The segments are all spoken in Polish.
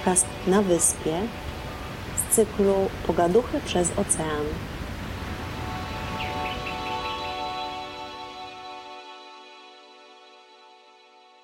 podcast na wyspie z cyklu Pogaduchy przez ocean.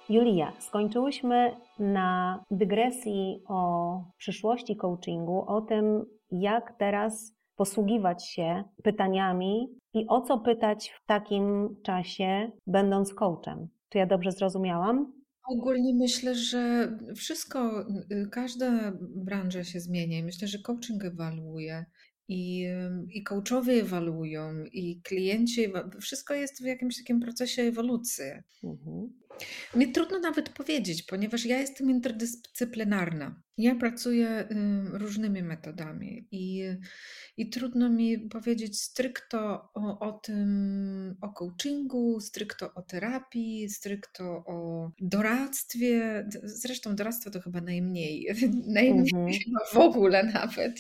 Julia, skończyłyśmy na dygresji o przyszłości coachingu, o tym, jak teraz posługiwać się pytaniami i o co pytać w takim czasie, będąc coachem. Czy ja dobrze zrozumiałam? Ogólnie myślę, że wszystko, y, każda branża się zmienia i myślę, że coaching ewoluuje i, i coachowie ewaluują i klienci, wszystko jest w jakimś takim procesie ewolucji. Mhm. Mi trudno nawet powiedzieć, ponieważ ja jestem interdyscyplinarna. Ja pracuję różnymi metodami i, i trudno mi powiedzieć stricto o, o tym, o coachingu, stricto o terapii, stricto o doradztwie. Zresztą doradztwo to chyba najmniej, najmniej mhm. chyba w ogóle nawet.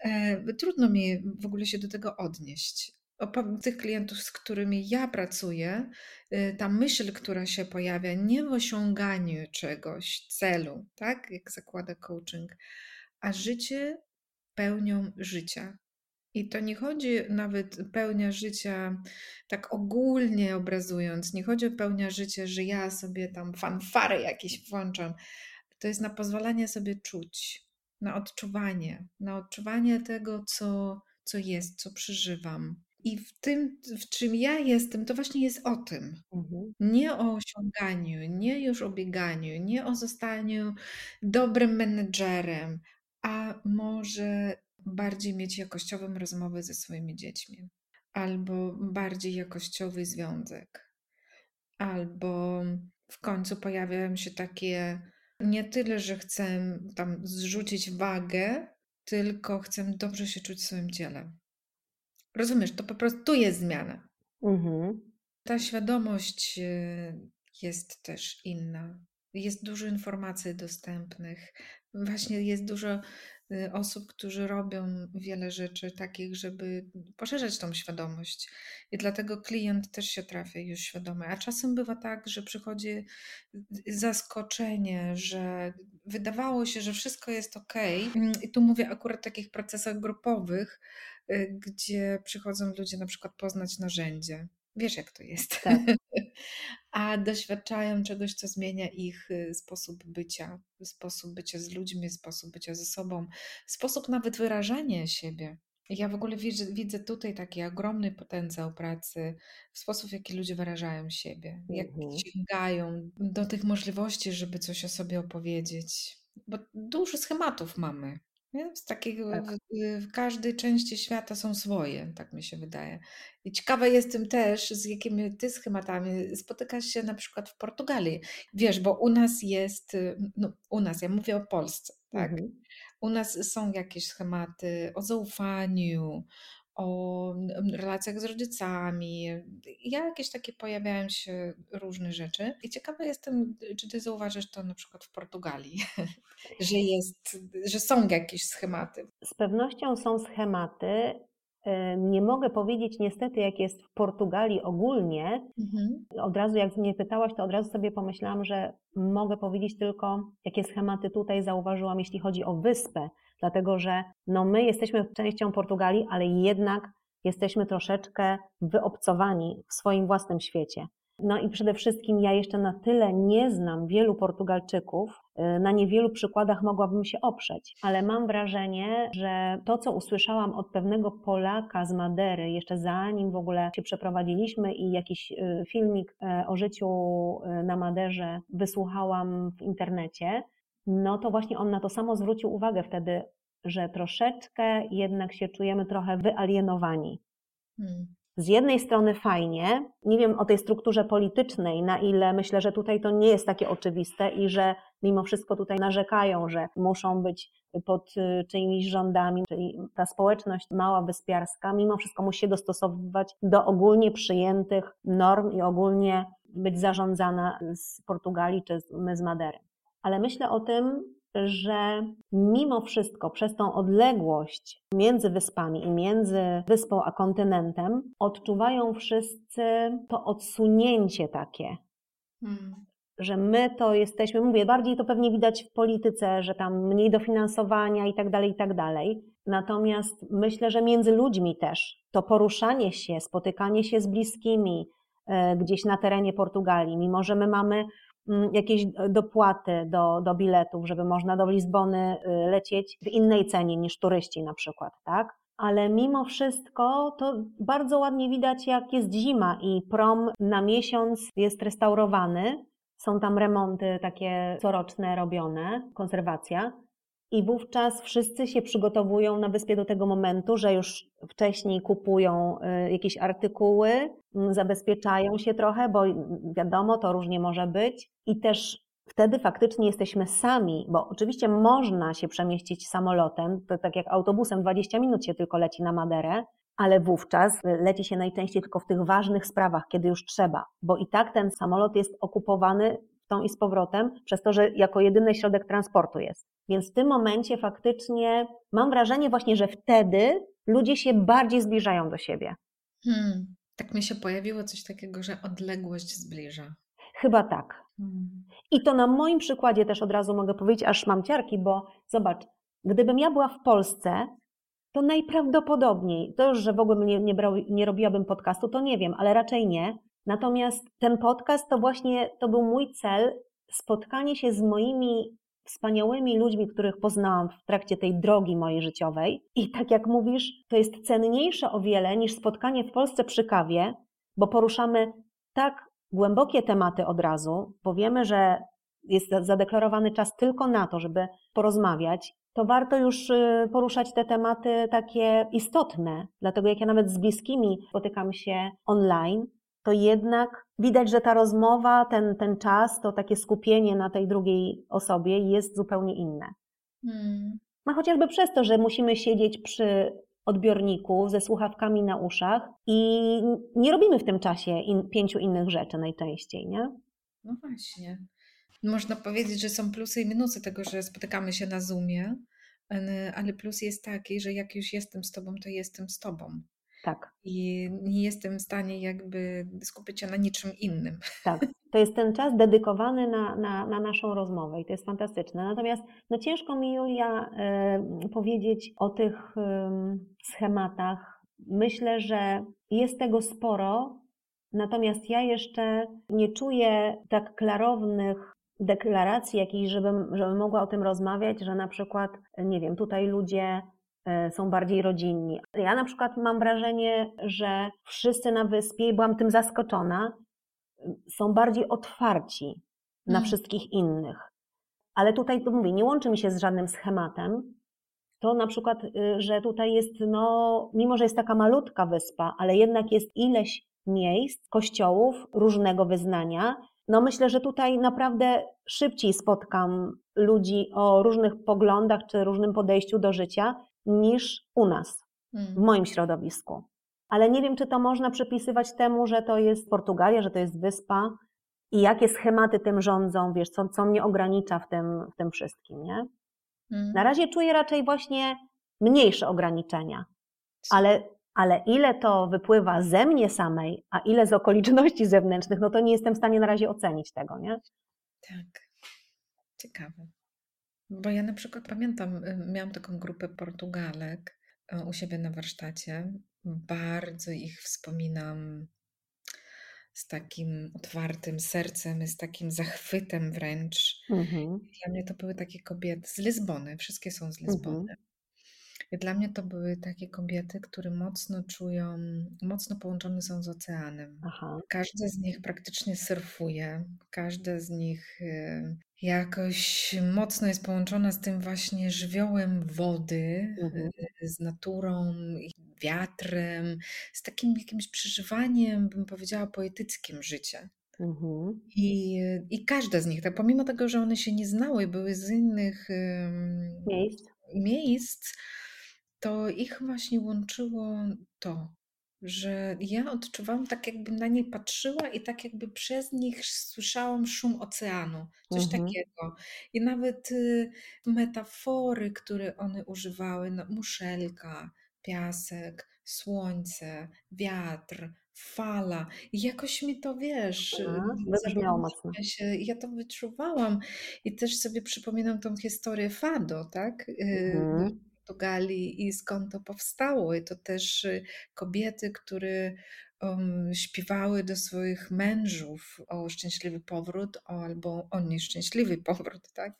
E, trudno mi w ogóle się do tego odnieść tych klientów, z którymi ja pracuję, y, ta myśl, która się pojawia, nie w osiąganiu czegoś, celu, tak, jak zakłada coaching, a życie pełnią życia. I to nie chodzi nawet pełnia życia, tak ogólnie obrazując, nie chodzi o pełnia życia, że ja sobie tam fanfary jakieś włączam. To jest na pozwalanie sobie czuć, na odczuwanie, na odczuwanie tego, co, co jest, co przeżywam. I w tym, w czym ja jestem, to właśnie jest o tym. Mhm. Nie o osiąganiu, nie już o bieganiu, nie o zostaniu dobrym menedżerem, a może bardziej mieć jakościową rozmowę ze swoimi dziećmi, albo bardziej jakościowy związek, albo w końcu pojawiają się takie nie tyle, że chcę tam zrzucić wagę, tylko chcę dobrze się czuć w swoim ciele. Rozumiesz, to po prostu jest zmiana. Mhm. Ta świadomość y, jest też inna. Jest dużo informacji dostępnych. Właśnie jest dużo osób, którzy robią wiele rzeczy takich, żeby poszerzać tą świadomość. I dlatego klient też się trafia już świadomy. A czasem bywa tak, że przychodzi y, zaskoczenie, że wydawało się, że wszystko jest ok. I tu mówię akurat o takich procesach grupowych, Y, gdzie przychodzą ludzie na przykład poznać narzędzie. Wiesz, jak to jest. Tak. A doświadczają czegoś, co zmienia ich y, sposób bycia, sposób bycia z ludźmi, sposób bycia ze sobą, sposób nawet wyrażania siebie. Ja w ogóle widzę, widzę tutaj taki ogromny potencjał pracy w sposób, w jaki ludzie wyrażają siebie, jak mhm. sięgają do tych możliwości, żeby coś o sobie opowiedzieć. Bo dużo schematów mamy. Z takiego, tak. w, w, każdej części świata są swoje, tak mi się wydaje. I ciekawa jestem też, z jakimi ty schematami spotykasz się na przykład w Portugalii. Wiesz, bo u nas jest, no u nas, ja mówię o Polsce, tak? Mhm. U nas są jakieś schematy o zaufaniu, o relacjach z rodzicami. Jakieś takie pojawiają się różne rzeczy. I ciekawa jestem, czy ty zauważysz to na przykład w Portugalii, że, jest, że są jakieś schematy. Z pewnością są schematy. Nie mogę powiedzieć niestety, jak jest w Portugalii ogólnie. Mhm. Od razu, jak mnie pytałaś, to od razu sobie pomyślałam, że mogę powiedzieć tylko, jakie schematy tutaj zauważyłam, jeśli chodzi o wyspę dlatego że no my jesteśmy częścią Portugalii, ale jednak jesteśmy troszeczkę wyobcowani w swoim własnym świecie. No i przede wszystkim ja jeszcze na tyle nie znam wielu Portugalczyków, y, na niewielu przykładach mogłabym się oprzeć, ale mam wrażenie, że to, co usłyszałam od pewnego Polaka z Madery, jeszcze zanim w ogóle się przeprowadziliśmy i jakiś y, filmik y, o życiu na Maderze wysłuchałam w internecie, no to właśnie on na to samo zwrócił uwagę wtedy, że troszeczkę jednak się czujemy trochę wyalienowani. Hmm. Z jednej strony fajnie, nie wiem o tej strukturze politycznej, na ile myślę, że tutaj to nie jest takie oczywiste i że mimo wszystko tutaj narzekają, że muszą być pod y, czyimiś rządami, czyli ta społeczność mała wyspiarska mimo wszystko musi się dostosowywać do ogólnie przyjętych norm i ogólnie być zarządzana z Portugalii czy my z Madery ale myślę o tym, że mimo wszystko przez tą odległość między wyspami i między wyspą a kontynentem odczuwają wszyscy to odsunięcie takie. Hmm. że my to jesteśmy, mówię, bardziej to pewnie widać w polityce, że tam mniej dofinansowania i tak dalej, i tak dalej. Natomiast myślę, że między ludźmi też to poruszanie się, spotykanie się z bliskimi e, gdzieś na terenie Portugalii, mimo że my mamy jakieś dopłaty do, do biletów, żeby można do Lizbony y, lecieć w innej cenie niż turyści na przykład, tak? ale mimo wszystko to bardzo ładnie widać, jak jest zima i prom na miesiąc jest restaurowany. Są tam remonty takie coroczne robione, konserwacja. I wówczas wszyscy się przygotowują na wyspie do tego momentu, że już wcześniej kupują y, jakieś artykuły, mm, zabezpieczają się trochę, bo wiadomo, to różnie może być. I też wtedy faktycznie jesteśmy sami, bo oczywiście można się przemieścić samolotem, to tak jak autobusem 20 minut się tylko leci na Maderę, ale wówczas leci się najczęściej tylko w tych ważnych sprawach, kiedy już trzeba, bo i tak ten samolot jest okupowany w tą i z powrotem, przez to, że jako jedyny środek transportu jest. Więc w tym momencie faktycznie mam wrażenie właśnie, że wtedy ludzie się bardziej zbliżają do siebie. Hmm. Tak mi się pojawiło coś takiego, że odległość zbliża. Chyba tak. Hmm. I to na moim przykładzie też od razu mogę powiedzieć, aż mam ciarki, bo zobacz, gdybym ja była w Polsce, to najprawdopodobniej, to już, że w ogóle nie, nie, brał, nie robiłabym podcastu, to nie wiem, ale raczej nie. Natomiast ten podcast to właśnie to był mój cel, spotkanie się z moimi wspaniałymi ludźmi, których poznałam w trakcie tej drogi mojej życiowej. I tak jak mówisz, to jest cenniejsze o wiele niż spotkanie w Polsce przy kawie, bo poruszamy tak głębokie tematy od razu, bo wiemy, że jest zadeklarowany czas tylko na to, żeby porozmawiać, to warto już y, poruszać te tematy takie istotne. Dlatego jak ja nawet z bliskimi spotykam się online, to jednak widać, że ta rozmowa, ten, ten czas, to takie skupienie na tej drugiej osobie jest zupełnie inne. Hmm. No chociażby przez to, że musimy siedzieć przy odbiorniku ze słuchawkami na uszach i nie robimy w tym czasie in, pięciu innych rzeczy najczęściej, nie? No właśnie. Można powiedzieć, że są plusy i minusy tego, że spotykamy się na Zoomie, ale plus jest taki, że jak już jestem z tobą, to jestem z tobą. Tak. I nie jestem w stanie jakby skupić się na niczym innym. Tak. To jest ten czas dedykowany na, na, na naszą rozmowę i to jest fantastyczne. Natomiast no ciężko mi, Julia, y, powiedzieć o tych y, schematach. Myślę, że jest tego sporo, natomiast ja jeszcze nie czuję tak klarownych deklaracji jakichś, żebym, żebym mogła o tym rozmawiać, że na przykład, nie wiem, tutaj ludzie są bardziej rodzinni. Ja na przykład mam wrażenie, że wszyscy na wyspie, i byłam tym zaskoczona, są bardziej otwarci na mm. wszystkich innych. Ale tutaj, to mówię, nie łączy mi się z żadnym schematem. To na przykład, y, że tutaj jest, no, mimo że jest taka malutka wyspa, ale jednak jest ileś miejsc, kościołów różnego wyznania. No myślę, że tutaj naprawdę szybciej spotkam ludzi o różnych poglądach czy różnym podejściu do życia, niż u nas, w hmm. moim środowisku. Ale nie wiem, czy to można przypisywać temu, że to jest Portugalia, że to jest wyspa i jakie schematy tym rządzą, wiesz, co, co mnie ogranicza w tym, w tym wszystkim, nie? Na razie czuję raczej właśnie mniejsze ograniczenia, ale, ale ile to wypływa ze mnie samej, a ile z okoliczności zewnętrznych, no to nie jestem w stanie na razie ocenić tego, nie? Tak. Ciekawe. Bo ja na przykład pamiętam, y, miałam taką grupę Portugalek y, u siebie na warsztacie. Bardzo ich wspominam z takim otwartym sercem, z takim zachwytem wręcz. Mhm. Dla mnie to były takie kobiety z Lizbony, wszystkie są z Lizbony. Mhm. Dla mnie to były takie kobiety, które mocno czują, mocno połączone są z oceanem. Aha. Każda z nich praktycznie surfuje, każda z nich y, jakoś mocno jest połączona z tym właśnie żywiołem wody, mhm. Y, z naturą, wiatrem, z takim jakimś przeżywaniem, bym powiedziała, poetyckim życia. Mhm. I, I każda z nich, tak, pomimo tego, że one się nie znały, były z innych miejsc, miejsc to ich właśnie łączyło to, że ja odczuwałam tak, jakbym na nie patrzyła i tak jakby przez nich słyszałam szum oceanu, coś mhm. takiego. I nawet y, metafory, które one używały, no, muszelka, piasek, słońce, wiatr, fala. I jakoś mi to, wiesz, wybrzmiało mocno. Się, ja to wyczuwałam i też sobie przypominam tą historię Fado, tak? Y, mhm. Portugalii i skąd to powstało. I to też y, kobiety, które um, śpiewały do swoich mężów o szczęśliwy powrót o, albo o nieszczęśliwy powrót, tak?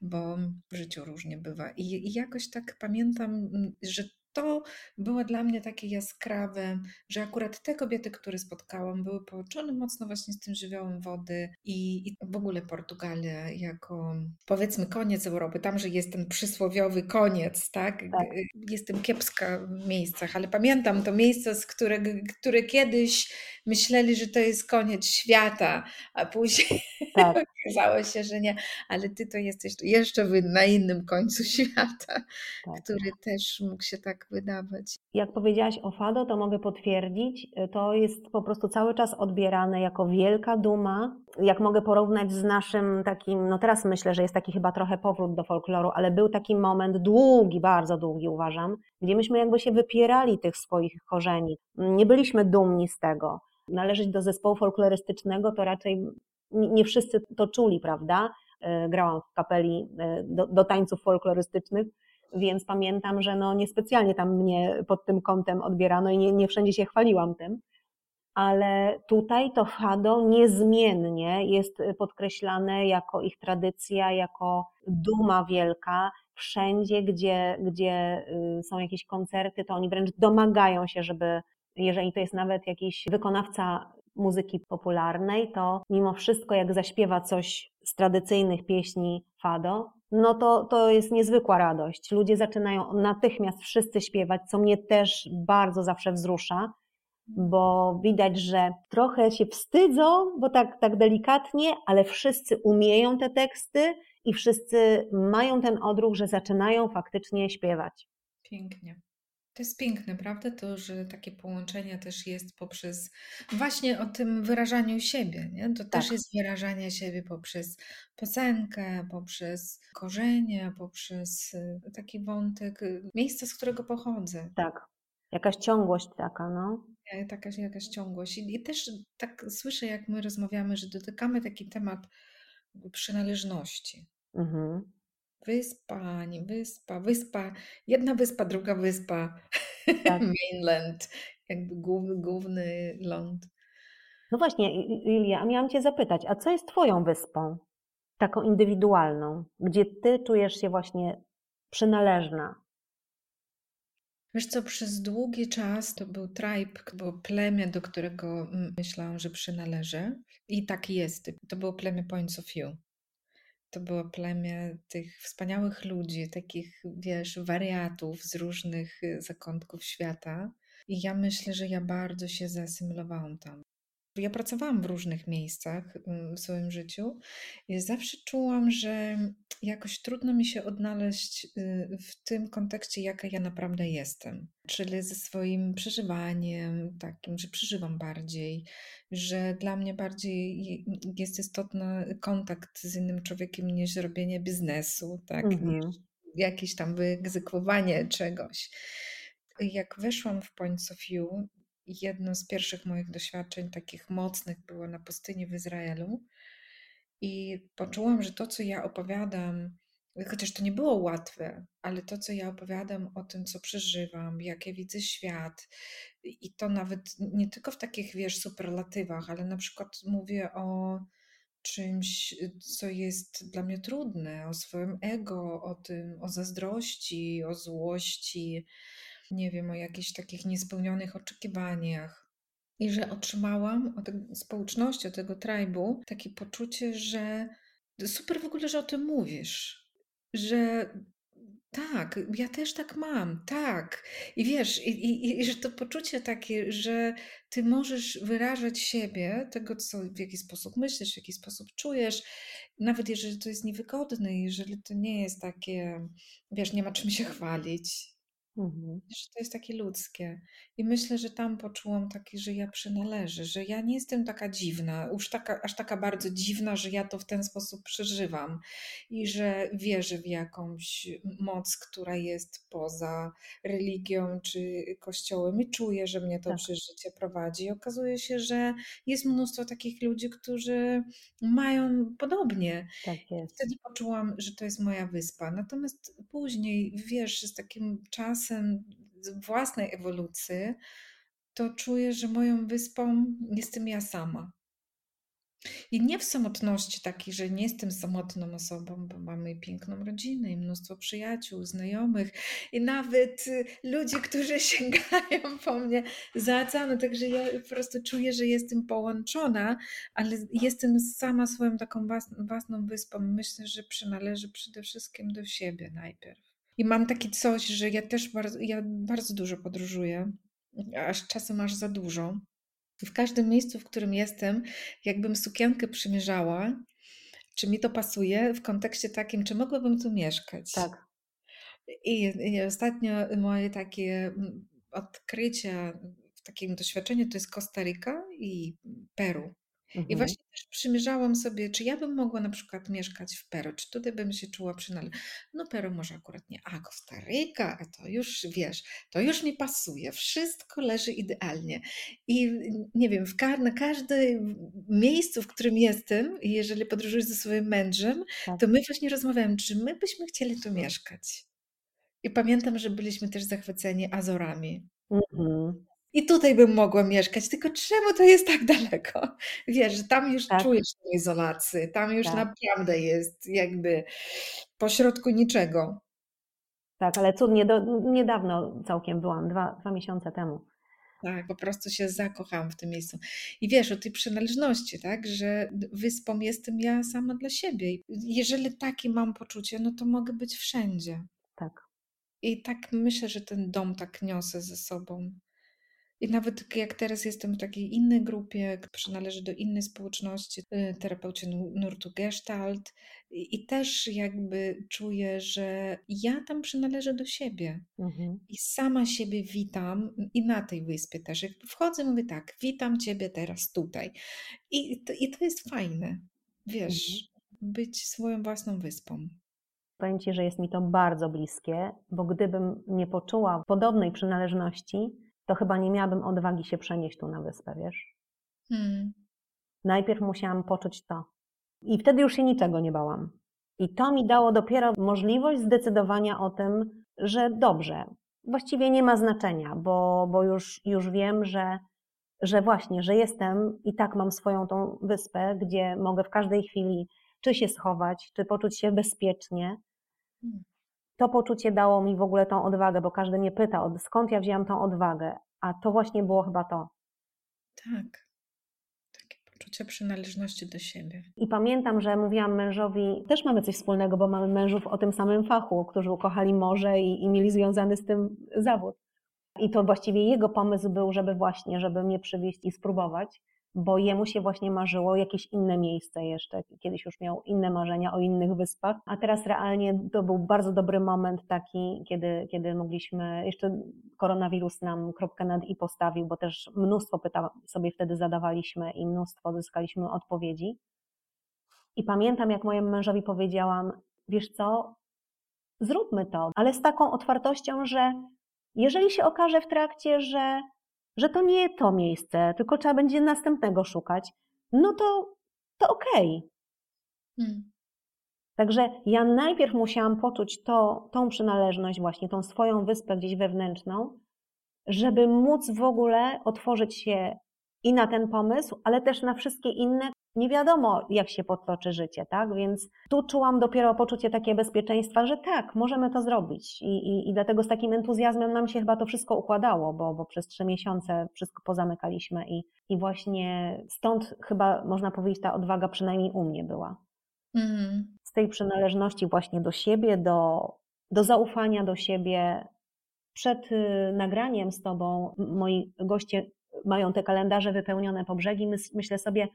Bo w życiu różnie bywa. I, I jakoś tak pamiętam, że to było dla mnie takie jaskrawe, że akurat te kobiety, które spotkałam, były połączone mocno właśnie z tym żywiołem wody i, i w ogóle Portugalia jako powiedzmy koniec Europy, tam, że jest ten przysłowiowy koniec, tak? tak. Jestem kiepska w miejscach, ale pamiętam to miejsce, z którego, które kiedyś myśleli, że to jest koniec świata, a później tak. okazało się, że nie, ale ty to jesteś jeszcze na innym końcu świata, tak. który też mógł się tak wydawać. Jak powiedziałaś o Fado, to mogę potwierdzić, to jest po prostu cały czas odbierane jako wielka duma. Jak mogę porównać z naszym takim, no teraz myślę, że jest taki chyba trochę powrót do folkloru, ale był taki moment długi, bardzo długi uważam, gdzie myśmy jakby się wypierali tych swoich korzeni. Nie byliśmy dumni z tego należeć do zespołu folklorystycznego, to raczej nie wszyscy to czuli, prawda? E, grałam w kapeli e, do, do tańców folklorystycznych, więc pamiętam, że no niespecjalnie tam mnie pod tym kątem odbierano i nie, nie wszędzie się chwaliłam tym. Ale tutaj to fado niezmiennie jest podkreślane jako ich tradycja, jako duma wielka. Wszędzie, gdzie, gdzie y, są jakieś koncerty, to oni wręcz domagają się, żeby jeżeli to jest nawet jakiś wykonawca muzyki popularnej, to mimo wszystko, jak zaśpiewa coś z tradycyjnych pieśni fado, no to, to jest niezwykła radość. Ludzie zaczynają natychmiast wszyscy śpiewać, co mnie też bardzo zawsze wzrusza, bo widać, że trochę się wstydzą, bo tak, tak delikatnie, ale wszyscy umieją te teksty i wszyscy mają ten odruch, że zaczynają faktycznie śpiewać. Pięknie. To jest piękne, prawda? To, że takie połączenie też jest poprzez właśnie o tym wyrażaniu siebie. Nie? To tak. też jest wyrażanie siebie poprzez piosenkę, poprzez korzenie, poprzez y, taki wątek y, miejsca, z którego pochodzę. Tak, jakaś ciągłość taka, no. Taka jakaś ciągłość. I, I też tak słyszę, jak my rozmawiamy, że dotykamy taki temat przynależności. Mhm. Wyspa, nie wyspa, wyspa, jedna wyspa, druga wyspa, tak. mainland, jakby główny, główny ląd. No właśnie, Julia, a miałam Cię zapytać, a co jest Twoją wyspą? Taką indywidualną, gdzie Ty czujesz się właśnie przynależna? Wiesz co, przez długi czas to był tribe, to było plemię, do którego myślałam, że przynależę. I tak jest. To było plemię Points of View to było plemię tych wspaniałych ludzi, takich, wiesz, wariatów z różnych y, zakątków świata. I ja myślę, że ja bardzo się zasymilowałam tam. Ja pracowałam w różnych miejscach mm, w swoim życiu zawsze czułam, że jakoś trudno mi się odnaleźć y, w tym kontekście, jaka ja naprawdę jestem. Czyli ze swoim przeżywaniem, takim, że przeżywam bardziej, że dla mnie bardziej jest istotny kontakt z innym człowiekiem niż robienie biznesu, tak? Mhm. Niż jakieś tam wyegzekwowanie czegoś. Jak weszłam w Points of View, jedno z pierwszych moich doświadczeń takich mocnych było na pustyni w Izraelu. I poczułam, że to, co ja opowiadam, chociaż to nie było łatwe, ale to, co ja opowiadam o tym, co przeżywam, jak ja widzę świat, i to nawet nie tylko w takich, wiesz, superlatywach, ale na przykład mówię o czymś, co jest dla mnie trudne, o swoim ego, o tym, o zazdrości, o złości, nie wiem, o jakichś takich niespełnionych oczekiwaniach. I że otrzymałam od społeczności, od tego tribu takie poczucie, że super w ogóle, że o tym mówisz. Że tak, ja też tak mam, tak. I wiesz, i, i, i że to poczucie takie, że ty możesz wyrażać siebie, tego, co w jaki sposób myślisz, w jaki sposób czujesz, nawet jeżeli to jest niewygodne, jeżeli to nie jest takie, wiesz, nie ma czym się chwalić, Mhm. Że to jest takie ludzkie. I myślę, że tam poczułam taki, że ja przynależę, że ja nie jestem taka dziwna, już taka, aż taka bardzo dziwna, że ja to w ten sposób przeżywam i że wierzę w jakąś moc, która jest poza religią czy kościołem i czuję, że mnie to tak. przeżycie prowadzi. I okazuje się, że jest mnóstwo takich ludzi, którzy mają podobnie. Tak jest. Wtedy poczułam, że to jest moja wyspa. Natomiast później, wiesz, z takim czasem, czasem własnej ewolucji, to czuję, że moją wyspą jestem ja sama. I nie w samotności takiej, że nie jestem samotną osobą, bo mamy piękną rodzinę i mnóstwo przyjaciół, znajomych i nawet y, ludzi, którzy sięgają po mnie za oceanu. Także ja po prostu czuję, że jestem połączona, ale jestem sama swoją taką własną wyspą. Myślę, że przynależy przede wszystkim do siebie najpierw. I mam takie coś, że ja też bardzo, ja bardzo dużo podróżuję, aż czasem aż za dużo. W każdym miejscu, w którym jestem, jakbym sukienkę przymierzała, czy mi to pasuje w kontekście takim, czy mogłabym tu mieszkać. Tak. I, i ostatnio moje takie mm, odkrycia w takim doświadczeniu to jest Kostaryka i Peru. Mhm. I właśnie też przymierzałam sobie, czy ja bym mogła na przykład mieszkać w Peru, czy tutaj bym się czuła przynależna. No Peru może akurat nie, a Kostaryka, a to już wiesz, to już mi pasuje, wszystko leży idealnie. I nie wiem, w ka na każdym miejscu, w którym jestem, jeżeli podróżuję ze swoim mężem, tak. to my właśnie rozmawiamy, czy my byśmy chcieli tu mieszkać. I pamiętam, że byliśmy też zachwyceni Azorami. Mhm. I tutaj bym mogła mieszkać, tylko czemu to jest tak daleko? Wiesz, że tam już tak. czujesz tę izolację, tam już tak. naprawdę jest jakby pośrodku niczego. Tak, ale cudnie, do, niedawno całkiem byłam, dwa, dwa miesiące temu. Tak, po prostu się zakochałam w tym miejscu. I wiesz o tej przynależności, tak, że wyspą jestem ja sama dla siebie. Jeżeli takie mam poczucie, no to mogę być wszędzie. Tak. I tak myślę, że ten dom tak niosę ze sobą. I nawet jak teraz jestem w takiej innej grupie, przynależę do innej społeczności, y, terapeucie nurtu Gestalt i też jakby czuję, że ja tam przynależę do siebie mhm. i sama siebie witam i na tej wyspie też. Jak wchodzę, mówię tak, witam Ciebie teraz tutaj. I to, i to jest fajne, wiesz, mhm. być swoją własną wyspą. Powiem Ci, że jest mi to bardzo bliskie, bo gdybym nie poczuła podobnej przynależności, to chyba nie miałabym odwagi się przenieść tu na wyspę, wiesz? Hmm. Najpierw musiałam poczuć to. I wtedy już się niczego nie bałam. I to mi dało dopiero możliwość zdecydowania o tym, że dobrze, właściwie nie ma znaczenia, bo, bo już, już wiem, że, że właśnie, że jestem i tak mam swoją tą wyspę, gdzie mogę w każdej chwili czy się schować, czy poczuć się bezpiecznie. To poczucie dało mi w ogóle tą odwagę, bo każdy mnie pyta, skąd ja wzięłam tą odwagę, a to właśnie było chyba to. Tak. Takie poczucie przynależności do siebie. I pamiętam, że mówiłam mężowi, też mamy coś wspólnego, bo mamy mężów o tym samym fachu, którzy ukochali morze i, i mieli związany z tym zawód. I to właściwie jego pomysł był, żeby właśnie, żeby mnie przywieźć i spróbować bo jemu się właśnie marzyło jakieś inne miejsce jeszcze. Kiedyś już miał inne marzenia o innych wyspach, a teraz realnie to był bardzo dobry moment taki, kiedy, kiedy mogliśmy, jeszcze koronawirus nam kropkę nad i postawił, bo też mnóstwo pytań sobie wtedy zadawaliśmy i mnóstwo zyskaliśmy odpowiedzi. I pamiętam, jak mojemu mężowi powiedziałam, wiesz co, zróbmy to, ale z taką otwartością, że jeżeli się okaże w trakcie, że że to nie to miejsce, tylko trzeba będzie następnego szukać, no to, to okej. Okay. Hmm. Także ja najpierw musiałam poczuć to, tą przynależność, właśnie tą swoją wyspę gdzieś wewnętrzną, żeby móc w ogóle otworzyć się i na ten pomysł, ale też na wszystkie inne, nie wiadomo, jak się potoczy życie, tak? Więc tu czułam dopiero poczucie takie bezpieczeństwa, że tak, możemy to zrobić. I, i, i dlatego z takim entuzjazmem nam się chyba to wszystko układało, bo, bo przez trzy miesiące wszystko pozamykaliśmy i, i właśnie stąd chyba można powiedzieć ta odwaga przynajmniej u mnie była. Mm. Z tej przynależności właśnie do siebie, do, do zaufania do siebie. Przed y, nagraniem z Tobą moi goście mają te kalendarze wypełnione po brzegi. Myślę sobie,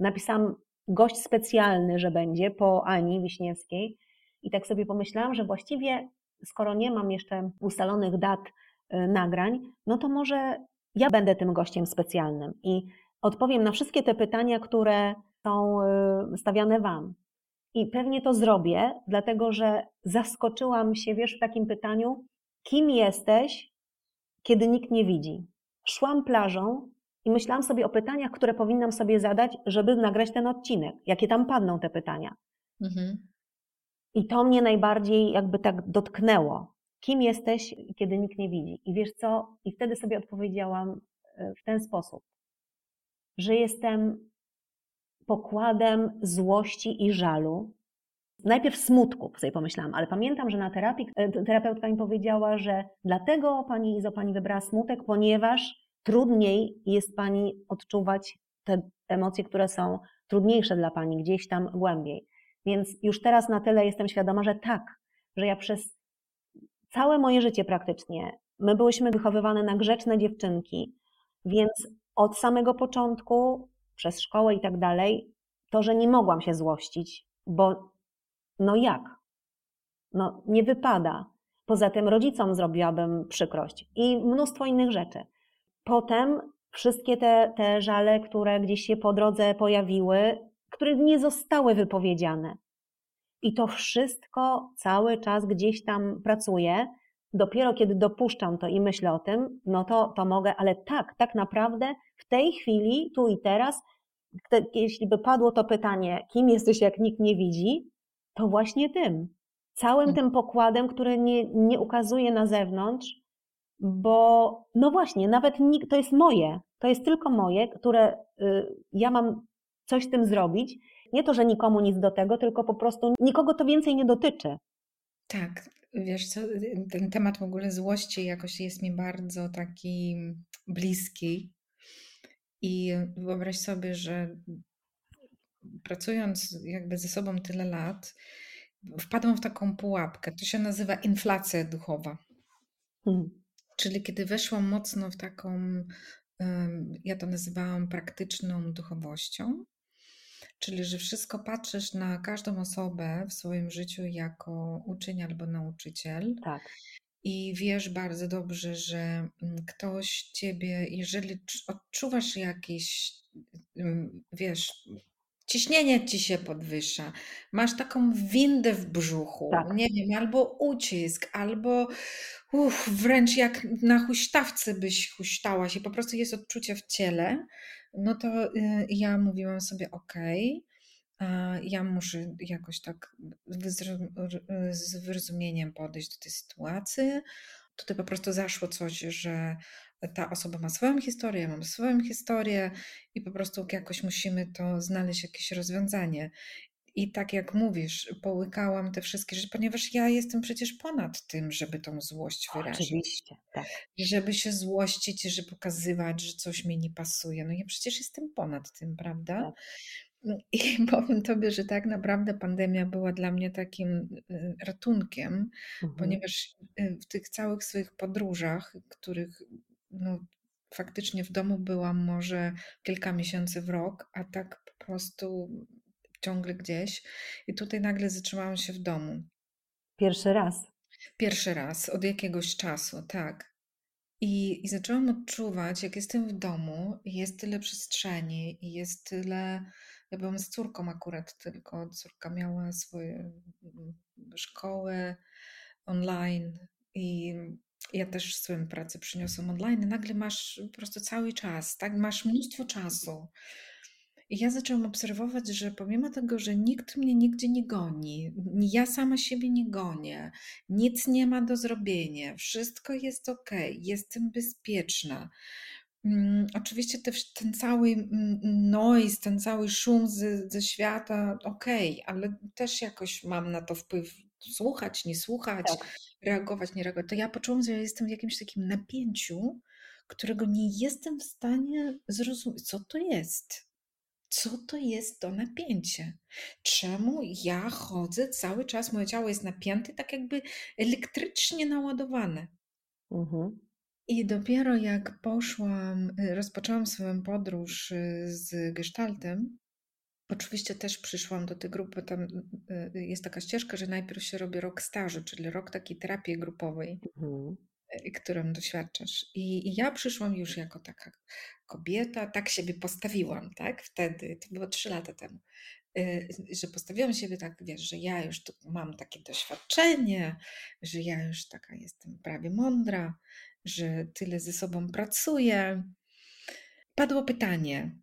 napisałam gość specjalny, że będzie po Ani Wiśniewskiej. I tak sobie pomyślałam, że właściwie skoro nie mam jeszcze ustalonych dat y, nagrań, no to może ja będę tym gościem specjalnym i odpowiem na wszystkie te pytania, które są y, stawiane Wam. I pewnie to zrobię, dlatego że zaskoczyłam się, wiesz, w takim pytaniu, kim jesteś, kiedy nikt nie widzi. Szłam plażą i myślałam sobie o pytaniach, które powinnam sobie zadać, żeby nagrać ten odcinek. Jakie tam padną te pytania. Mhm. I to mnie najbardziej jakby tak dotknęło. Kim jesteś, kiedy nikt nie widzi? I wiesz co? I wtedy sobie odpowiedziałam e, w ten sposób, że jestem pokładem złości i żalu. Najpierw smutku, sobie pomyślałam, ale pamiętam, że na terapii e, terapeutka mi powiedziała, że dlatego pani Izo, pani wybrała smutek, ponieważ trudniej jest pani odczuwać te emocje, które są trudniejsze dla pani, gdzieś tam głębiej. Więc już teraz na tyle jestem świadoma, że tak, że ja przez całe moje życie praktycznie, my byłyśmy wychowywane na grzeczne dziewczynki, więc od samego początku, przez szkołę i tak dalej, to, że nie mogłam się złościć, bo no jak? No nie wypada. Poza tym rodzicom zrobiłabym przykrość i mnóstwo innych rzeczy. Potem wszystkie te, te żale, które gdzieś się po drodze pojawiły, które nie zostały wypowiedziane. I to wszystko cały czas gdzieś tam pracuje. Dopiero kiedy dopuszczam to i myślę o tym, no to, to mogę, ale tak, tak naprawdę w tej chwili, tu i teraz, jeśli by padło to pytanie, kim jesteś, jak nikt nie widzi, to właśnie tym. Całym hmm. tym pokładem, który nie, nie ukazuje na zewnątrz, bo no właśnie, nawet nikt, to jest moje, to jest tylko moje, które y, ja mam coś z tym zrobić. Nie to, że nikomu nic do tego, tylko po prostu nikogo to więcej nie dotyczy. Tak, wiesz co, ten temat w ogóle złości jakoś jest mi bardzo taki bliski. I wyobraź sobie, że pracując jakby ze sobą tyle lat, wpadłam w taką pułapkę. To się nazywa inflacja duchowa. Hmm. Czyli kiedy weszłam mocno w taką, ja to nazywałam praktyczną duchowością, czyli że wszystko patrzysz na każdą osobę w swoim życiu jako uczeń albo nauczyciel. Tak. I wiesz bardzo dobrze, że mm, ktoś ciebie, jeżeli odczuwasz jakieś, mm, wiesz, ciśnienie ci się podwyższa, masz taką windę w brzuchu, tak. nie wiem, albo ucisk, albo uff, wręcz jak na huśtawce byś huśtała się, po prostu jest odczucie w ciele, no to y, ja mówiłam sobie, okej, okay, ja muszę jakoś tak z wyrozumieniem podejść do tej sytuacji. Tutaj po prostu zaszło coś, że ta osoba ma swoją historię, ja mam swoją historię i po prostu jakoś musimy to znaleźć jakieś rozwiązanie. I tak jak mówisz, połykałam te wszystkie rzeczy, ponieważ ja jestem przecież ponad tym, żeby tą złość wyrazić. Oczywiście, tak. Żeby się złościć, żeby pokazywać, że coś mi nie pasuje. No ja przecież jestem ponad tym, prawda? Tak. I powiem Tobie, że tak naprawdę pandemia była dla mnie takim y, ratunkiem, mhm. ponieważ y, w tych całych swoich podróżach, których no, faktycznie w domu byłam może kilka miesięcy w rok, a tak po prostu ciągle gdzieś. I tutaj nagle zatrzymałam się w domu. Pierwszy raz. Pierwszy raz, od jakiegoś czasu, tak. I, I zaczęłam odczuwać, jak jestem w domu, jest tyle przestrzeni i jest tyle. Ja byłam z córką akurat, tylko córka miała swoje mm, szkoły online i ja też swoją pracę przyniosłam online. Nagle masz po prostu cały czas, tak? Masz mnóstwo czasu. I ja zaczęłam obserwować, że pomimo tego, że nikt mnie nigdzie nie goni, ja sama siebie nie gonię, nic nie ma do zrobienia, wszystko jest ok, jestem bezpieczna. Um, oczywiście te, ten cały mm, noise, ten cały szum ze, ze świata, ok, ale też jakoś mam na to wpływ słuchać, nie słuchać, tak. Reagować, nie reagować. To ja poczułam, że ja jestem w jakimś takim napięciu, którego nie jestem w stanie zrozumieć, co to jest co to jest to napięcie? Czemu ja chodzę cały czas, moje ciało jest napięte, tak jakby elektrycznie naładowane. Mhm. I dopiero jak poszłam, y, rozpoczęłam swoją podróż y, z gestaltem, Oczywiście też przyszłam do tej grupy, tam y, y, jest taka ścieżka, że najpierw się robi rok stażu, czyli rok takiej terapii grupowej, mhm. Y, którą doświadczasz. I, I, ja przyszłam już jako taka kobieta, tak siebie postawiłam, tak? Wtedy, to było trzy lata temu, że postawiłam siebie tak, wiesz, że ja już mam takie doświadczenie, że ja już taka jestem prawie mądra, że tyle ze sobą pracuję. Padło pytanie,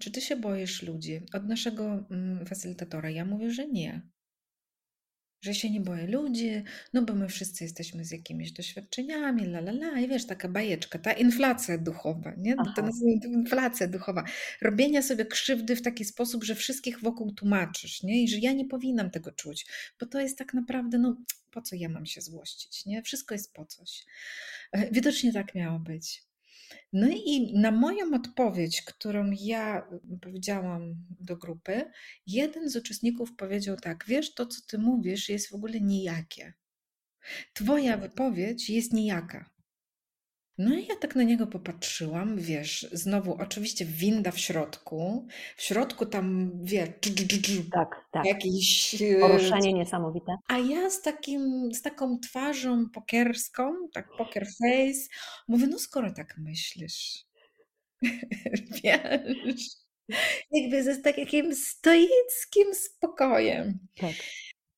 czy ty się boisz ludzi? Od naszego mm, facylitatora ja mówię, że nie. Że się nie boję ludzi, no bo my wszyscy jesteśmy z jakimiś doświadczeniami, la la la, i wiesz, taka bajeczka, ta inflacja duchowa, nie? Aha. To nazywamy to inflacja duchowa. Robienia sobie krzywdy w taki sposób, że wszystkich wokół tłumaczysz, nie? I że ja nie powinnam tego czuć, bo to jest tak naprawdę, no po co ja mam się złościć, nie? Wszystko jest po coś. E, widocznie tak miało być. No i na moją odpowiedź, którą ja powiedziałam do grupy, jeden z uczestników powiedział tak: Wiesz, to co ty mówisz jest w ogóle nijakie. Twoja wypowiedź jest nijaka. No i ja tak na niego popatrzyłam, wiesz, znowu oczywiście winda w środku, w środku tam, wie, tak, tak. jakieś... Poruszenie niesamowite. A ja z, takim, z taką twarzą pokierską, tak poker face, mówię, no skoro tak myślisz, wiesz, jakby ze takim stoickim spokojem. Tak.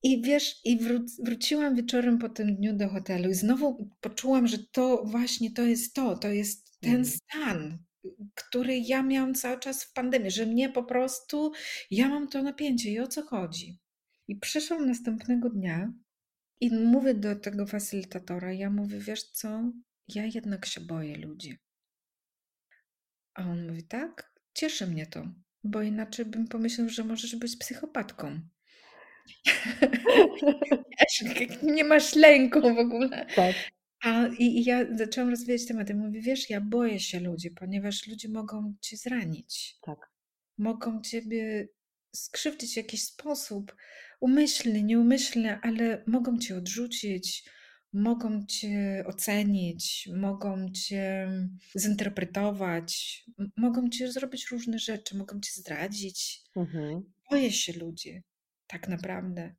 I wiesz, i wró- wróciłam wieczorem po tym dniu do hotelu i znowu poczułam, że to właśnie to jest to, to jest ten mhm. stan, który ja miałam cały czas w pandemii, że mnie po prostu, ja mam to napięcie i o co chodzi. I przyszłam następnego dnia i mówię do tego facylitatora, ja mówię, wiesz co, ja jednak się boję ludzi. A on mówi, tak, cieszy mnie to, bo inaczej bym pomyślał, że możesz być psychopatką. Nie masz lęku w ogóle. Tak. A, i, I ja zaczęłam rozwijać temat. I mówię, wiesz, ja boję się ludzi, ponieważ ludzie mogą cię zranić. Tak. Mogą ciebie skrzywdzić w jakiś sposób, umyślny, nieumyślny, ale mogą cię odrzucić, mogą cię ocenić, mogą cię zinterpretować, mogą cię zrobić różne rzeczy, mogą cię zdradzić. Mhm. Boję się ludzi tak naprawdę.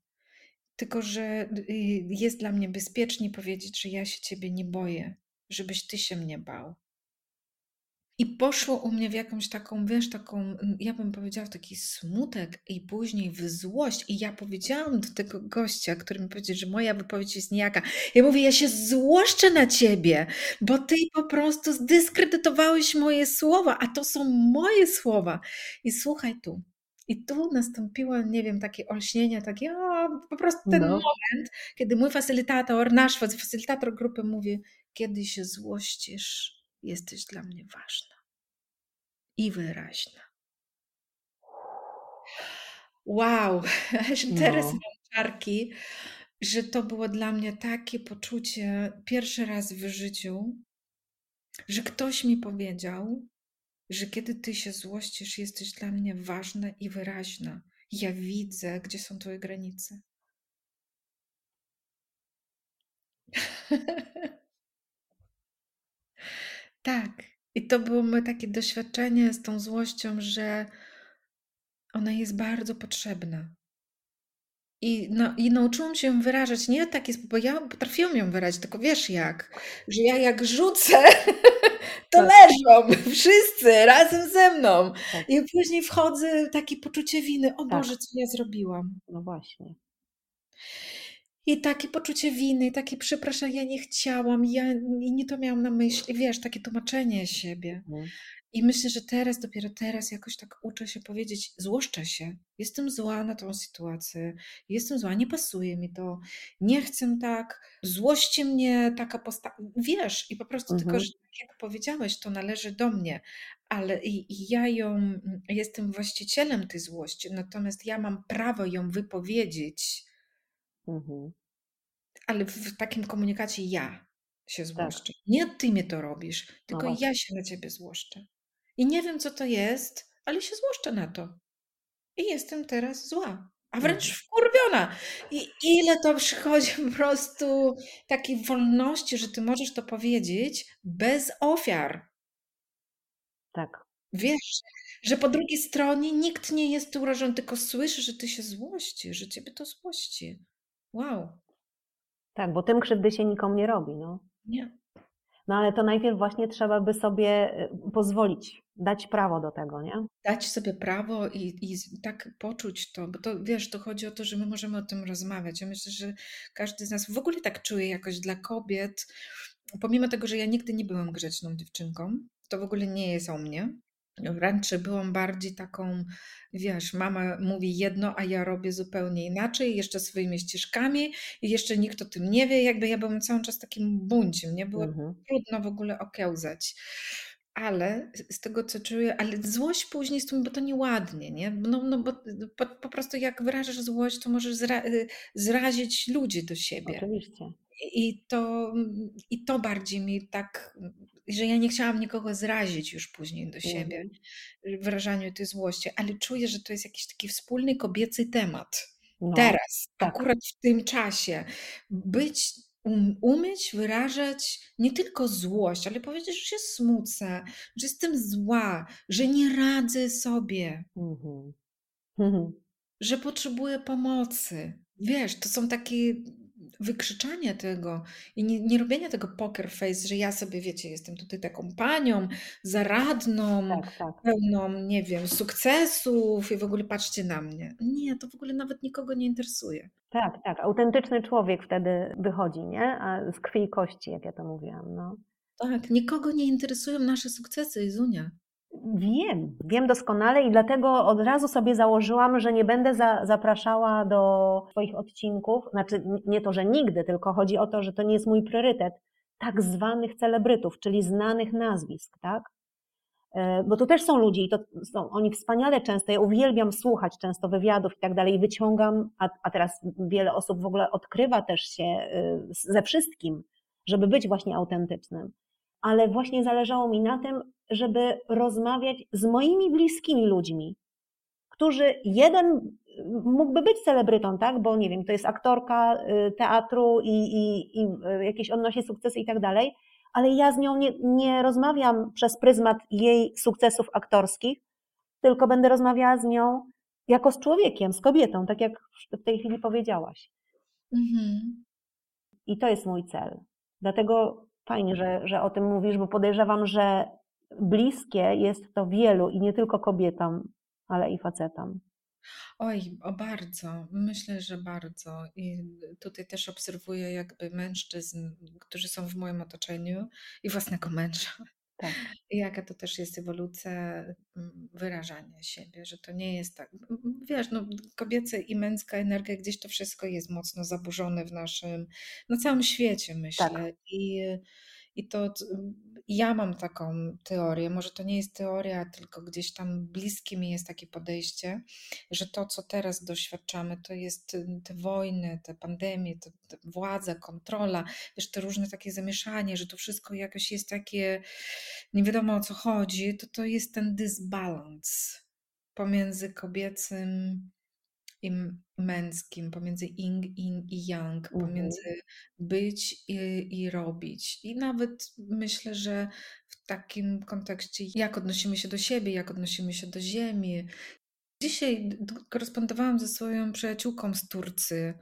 Tylko, że y, jest dla mnie bezpiecznie powiedzieć, że ja się ciebie nie boję, żebyś ty się mnie bał. I poszło u mnie w jakąś taką, wiesz, taką, ja bym powiedziała, w taki smutek i później w złość. I ja powiedziałam do tego gościa, który mi powiedział, że moja wypowiedź jest nijaka. Ja mówię, ja się złoszczę na ciebie, bo ty po prostu zdyskredytowałeś moje słowa, a to są moje słowa. I słuchaj tu, i tu nastąpiło, nie wiem, takie olśnienie, takie o, po prostu ten no. moment, kiedy mój facylitator, nasz facylitator grupy mówi, kiedy się złościsz, jesteś dla mnie ważna i wyraźna. Wow, teraz no. mam czarki, że to było dla mnie takie poczucie pierwszy raz w życiu, że ktoś mi powiedział, że kiedy ty się złościsz, jesteś dla mnie ważna i wyraźna. Ja widzę, gdzie są twoje granice. tak. I to było moje takie doświadczenie z tą złością, że ona jest bardzo potrzebna. I, no, I nauczyłam się ją wyrażać nie taki sposób, bo ja potrafiłam ją wyrazić, tylko wiesz jak, że ja jak rzucę, to tak. leżą wszyscy razem ze mną. Tak. I później wchodzę takie poczucie winy, o tak. Boże, co ja zrobiłam. No właśnie. I takie poczucie winy, takie przepraszam, ja nie chciałam, ja nie to miałam na myśli, wiesz, takie tłumaczenie siebie. Mhm. I myślę, że teraz, dopiero teraz jakoś tak uczę się powiedzieć, złoszczę się, jestem zła na tą sytuację, jestem zła, nie pasuje mi to, nie chcę tak, złości mnie taka postawa, wiesz, i po prostu mhm. tylko, że tak jak powiedziałeś, to należy do mnie, ale i, i ja ją, jestem właścicielem tej złości, natomiast ja mam prawo ją wypowiedzieć, mhm. ale w takim komunikacie ja się tak. złoszczę. Tak. Nie ty mnie to robisz, tylko no ja się na ciebie złoszczę. I nie wiem, co to jest, ale się złoszczę na to. I jestem teraz zła, a wręcz mhm. wkurwiona. I ile to przychodzi po prostu takiej wolności, że ty możesz to powiedzieć bez ofiar. Tak. Wiesz, Że po drugiej stronie nikt nie jest urażony, tylko słyszy, że ty się złości, że ciebie to złości. Wow. Tak, bo tym krzywdy się nikomu nie robi. No. Nie. No ale to najpierw właśnie trzeba by sobie y, pozwolić, dać prawo do tego, nie? Dać sobie prawo i, i tak poczuć to, bo to wiesz, to chodzi o to, że my możemy o tym rozmawiać. Ja myślę, że każdy z nas w ogóle tak czuje jakoś dla kobiet, pomimo tego, że ja nigdy nie byłam grzeczną dziewczynką, to w ogóle nie jest o mnie. Wręcz byłam bardziej taką, wiesz, mama mówi jedno, a ja robię zupełnie inaczej, jeszcze swoimi ścieżkami i jeszcze nikt o tym nie wie. Jakby ja byłam cały czas takim bunciem, nie było mhm. trudno w ogóle okiełzać. Ale z tego, co czuję, ale złość później z tym, bo to nieładnie, nie? No, no bo po, po prostu jak wyrażasz złość, to możesz zra zrazić ludzi do siebie. Oczywiście. I to, I to bardziej mi tak, że ja nie chciałam nikogo zrazić już później do siebie w wyrażaniu tej złości, ale czuję, że to jest jakiś taki wspólny kobiecy temat. No, Teraz, tak. akurat w tym czasie, być, um, umieć wyrażać nie tylko złość, ale powiedzieć, że się smucę, że jestem zła, że nie radzę sobie, mhm. że potrzebuję pomocy. Wiesz, to są takie wykrzyczanie tego i nie, nie robienie tego poker face, że ja sobie, wiecie, jestem tutaj taką panią, zaradną, tak, tak. pełną, nie wiem, sukcesów i w ogóle patrzcie na mnie. Nie, to w ogóle nawet nikogo nie interesuje. Tak, tak. Autentyczny człowiek wtedy wychodzi, nie? A z krwi i kości, jak ja to mówiłam. No. Tak, nikogo nie interesują nasze sukcesy, Izunia. Wiem, wiem doskonale i dlatego od razu sobie założyłam, że nie będę za, zapraszała do swoich odcinków. Znaczy, nie to, że nigdy, tylko chodzi o to, że to nie jest mój priorytet. Tak zwanych celebrytów, czyli znanych nazwisk, tak? E, bo to też są ludzie i to są oni wspaniale często. Ja uwielbiam słuchać często wywiadów i tak dalej, wyciągam, a, a teraz wiele osób w ogóle odkrywa też się e, ze wszystkim, żeby być właśnie autentycznym ale właśnie zależało mi na tym, żeby rozmawiać z moimi bliskimi ludźmi, którzy jeden mógłby być celebrytą, tak? Bo nie wiem, to jest aktorka y, teatru i, i, i y, jakieś odnosi sukcesy i tak dalej, ale ja z nią nie, nie rozmawiam przez pryzmat jej sukcesów aktorskich, tylko będę rozmawiała z nią jako z człowiekiem, z kobietą, tak jak w tej chwili powiedziałaś. Mhm. I to jest mój cel. Dlatego fajnie, że, że o tym mówisz, bo podejrzewam, że bliskie jest to wielu i nie tylko kobietom, ale i facetom. Oj, o bardzo. Myślę, że bardzo. I tutaj też obserwuję jakby mężczyzn, którzy są w moim otoczeniu i własnego męża. Tak. Jaka to też jest ewolucja mm, wyrażania siebie, że to nie jest tak. Wiesz, no, kobieca i męska energia, gdzieś to wszystko jest mocno zaburzone w naszym, na całym świecie, myślę. Tak. I i to ja mam taką teorię, może to nie jest teoria, tylko gdzieś tam bliskie mi jest takie podejście, że to, co teraz doświadczamy, to jest y, te wojny, te pandemie, te, te władza, kontrola, wiesz, te różne takie zamieszanie, że to wszystko jakoś jest takie, nie wiadomo o co chodzi, to to jest ten dysbalans pomiędzy kobiecym i męskim, pomiędzy yin, yin i yang, mhm. pomiędzy być i, i robić. I nawet myślę, że w takim kontekście, jak odnosimy się do siebie, jak odnosimy się do ziemi. Dzisiaj korespondowałam ze swoją przyjaciółką z Turcji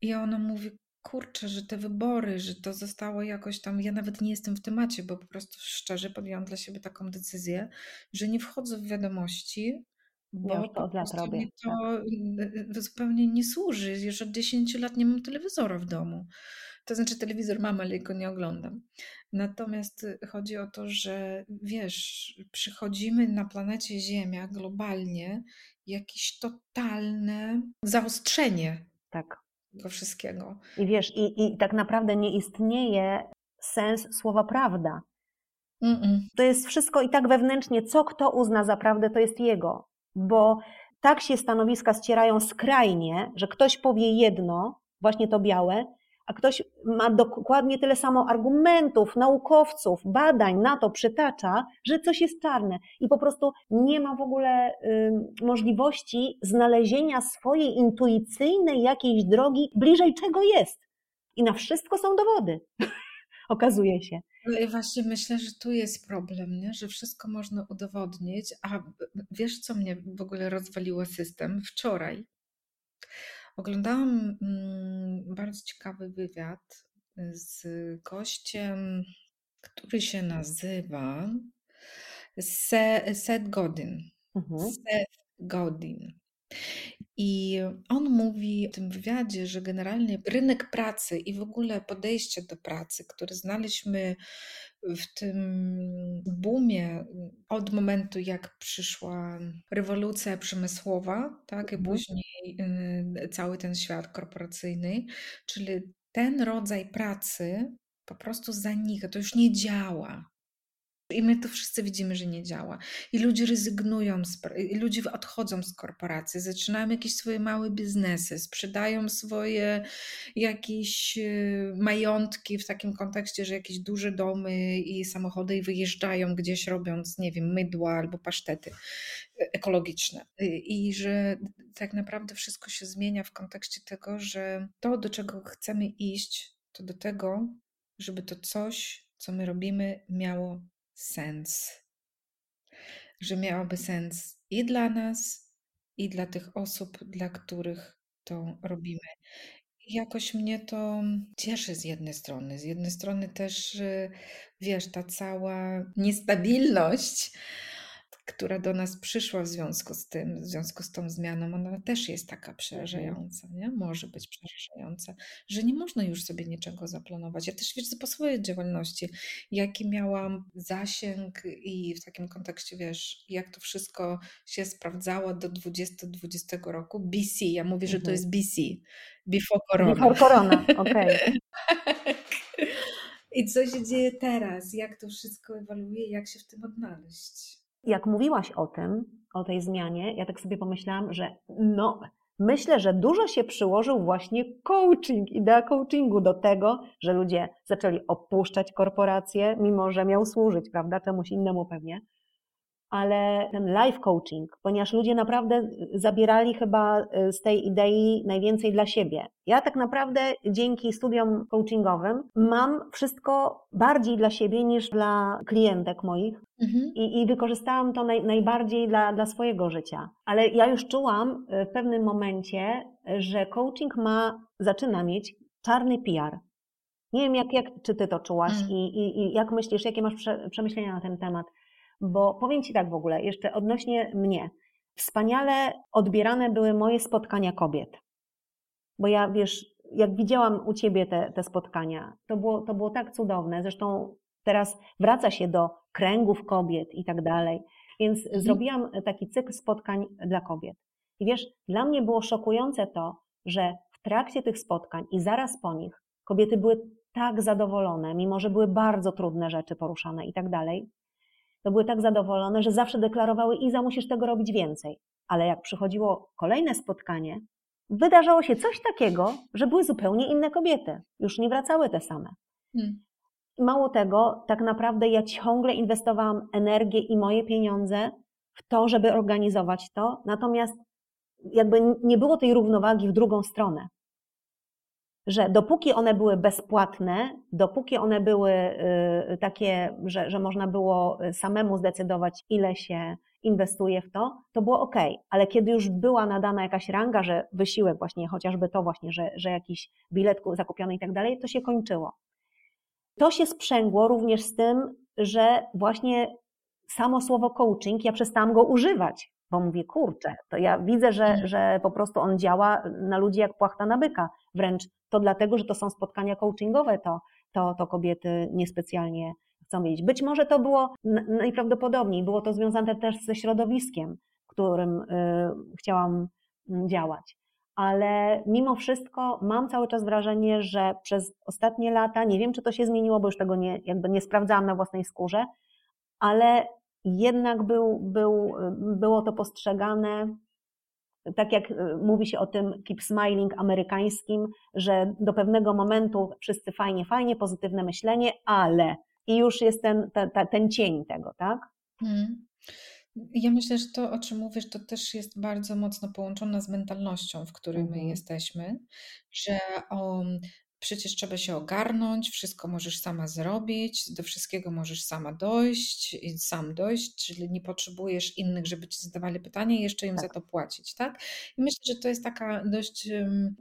i ona mówi, kurczę, że te wybory, że to zostało jakoś tam, ja nawet nie jestem w temacie, bo po prostu szczerze podjęłam dla siebie taką decyzję, że nie wchodzę w wiadomości, bo ja to od lat robię. To tak. zupełnie nie służy. Już od 10 lat nie mam telewizora w domu. To znaczy telewizor mam, ale go nie oglądam. Natomiast chodzi o to, że wiesz, przychodzimy na planecie Ziemia globalnie jakieś totalne zaostrzenie tak. tego wszystkiego. I wiesz, i, i tak naprawdę nie istnieje sens słowa prawda. Mm -mm. To jest wszystko i tak wewnętrznie, co kto uzna za prawdę, to jest jego bo tak się stanowiska ścierają skrajnie, że ktoś powie jedno, właśnie to białe, a ktoś ma dokładnie tyle samo argumentów, naukowców, badań na to przytacza, że coś jest czarne i po prostu nie ma w ogóle y, możliwości znalezienia swojej intuicyjnej jakiejś drogi bliżej czego jest. I na wszystko są dowody. okazuje się. No i właśnie myślę, że tu jest problem, nie? że wszystko można udowodnić, a wiesz, co mnie w ogóle rozwaliło system? Wczoraj oglądałam mm, bardzo ciekawy wywiad z gościem, który się nazywa Seth Godin. Mhm. Seth Godin. I on mówi w tym wywiadzie, że generalnie rynek pracy i w ogóle podejście do pracy, które znaleźliśmy w tym boomie od momentu, jak przyszła rewolucja przemysłowa, tak, i mhm. później y, cały ten świat korporacyjny, czyli ten rodzaj pracy po prostu zanika, to już nie działa. I my to wszyscy widzimy, że nie działa. I ludzie rezygnują, z, i ludzie odchodzą z korporacji, zaczynają jakieś swoje małe biznesy, sprzedają swoje jakieś y, majątki w takim kontekście, że jakieś duże domy i samochody i wyjeżdżają gdzieś robiąc, nie wiem, mydła albo pasztety y, ekologiczne. I że tak naprawdę wszystko się zmienia w kontekście tego, że to, do czego chcemy iść, to do tego, żeby to coś, co my robimy, miało sens. Że miałoby sens i dla nas, i dla tych osób, dla których to robimy. Jakoś mnie to cieszy z jednej strony. Z jednej strony też, wiesz, ta cała niestabilność która do nas przyszła w związku z tym, w związku z tą zmianą, ona też jest taka mhm. przerażająca, nie? Może być przerażająca, że nie można już sobie niczego zaplanować. Ja też widzę po swojej działalności, jaki miałam zasięg i w takim kontekście, wiesz, jak to wszystko się sprawdzało do 2020 roku, BC, ja mówię, że to mhm. jest BC, Before Corona. Before Corona, okej. Okay. I co się dzieje teraz? Jak to wszystko ewoluuje? Jak się w tym odnaleźć? Jak mówiłaś o tym, o tej zmianie, ja tak sobie pomyślałam, że no, myślę, że dużo się przyłożył właśnie coaching, idea coachingu do tego, że ludzie zaczęli opuszczać korporacje, mimo że miał służyć, prawda, czemuś innemu pewnie ale ten life coaching, ponieważ ludzie naprawdę zabierali chyba y, z tej idei najwięcej dla siebie. Ja tak naprawdę dzięki studiom coachingowym mam wszystko bardziej dla siebie niż dla klientek moich mhm. i, i, wykorzystałam to naj, najbardziej dla, dla swojego życia. Ale ja już czułam y, w pewnym momencie, że coaching ma, zaczyna mieć czarny PR. Nie wiem, jak, jak, czy ty to czułaś mhm. i, i, i jak myślisz, jakie masz przemyślenia na ten temat. Bo powiem Ci tak w ogóle, jeszcze odnośnie mnie. Wspaniale odbierane były moje spotkania kobiet. Bo ja, wiesz, jak widziałam u Ciebie te, te spotkania, to było, to było tak cudowne. Zresztą teraz wraca się do kręgów kobiet i tak dalej. Więc mhm. zrobiłam taki cykl spotkań dla kobiet. I wiesz, dla mnie było szokujące to, że w trakcie tych spotkań i zaraz po nich kobiety były tak zadowolone, mimo że były bardzo trudne rzeczy poruszane i tak dalej, to były tak zadowolone, że zawsze deklarowały: Iza, musisz tego robić więcej. Ale jak przychodziło kolejne spotkanie, wydarzało się coś takiego, że były zupełnie inne kobiety. Już nie wracały te same. Hmm. Mało tego, tak naprawdę ja ciągle inwestowałam energię i moje pieniądze w to, żeby organizować to, natomiast jakby nie było tej równowagi w drugą stronę że dopóki one były bezpłatne, dopóki one były y, takie, że, że można było samemu zdecydować, ile się inwestuje w to, to było ok, ale kiedy już była nadana jakaś ranga, że wysiłek właśnie, chociażby to właśnie, że, że jakiś bilet zakupiony i tak dalej, to się kończyło. To się sprzęgło również z tym, że właśnie samo słowo coaching, ja przestałam go używać, bo mówię, kurczę, to ja widzę, że, mhm. że po prostu on działa na ludzi jak płachta na byka. Wręcz to dlatego, że to są spotkania coachingowe, to, to, to kobiety niespecjalnie chcą wiedzieć. Być może to było najprawdopodobniej, było to związane też ze środowiskiem, w którym y, chciałam mm, działać. Ale mimo wszystko mam cały czas wrażenie, że przez ostatnie lata, nie wiem czy to się zmieniło, bo już tego nie, jakby nie sprawdzałam na własnej skórze, ale jednak był, był, było to postrzegane tak jak y, mówi się o tym keep smiling amerykańskim, że do pewnego momentu wszyscy fajnie, fajnie, pozytywne myślenie, ale i już jest ten, ten, ten cień tego, tak? Hmm. Ja myślę, że to, o czym mówisz, to też jest bardzo mocno połączone z mentalnością, w której my mhm. jesteśmy, że o, przecież trzeba się ogarnąć, wszystko możesz sama zrobić, do wszystkiego możesz sama dojść i sam dojść, czyli nie potrzebujesz innych, żeby ci zadawali pytania i jeszcze im tak. za to płacić, tak? I myślę, że to jest taka dość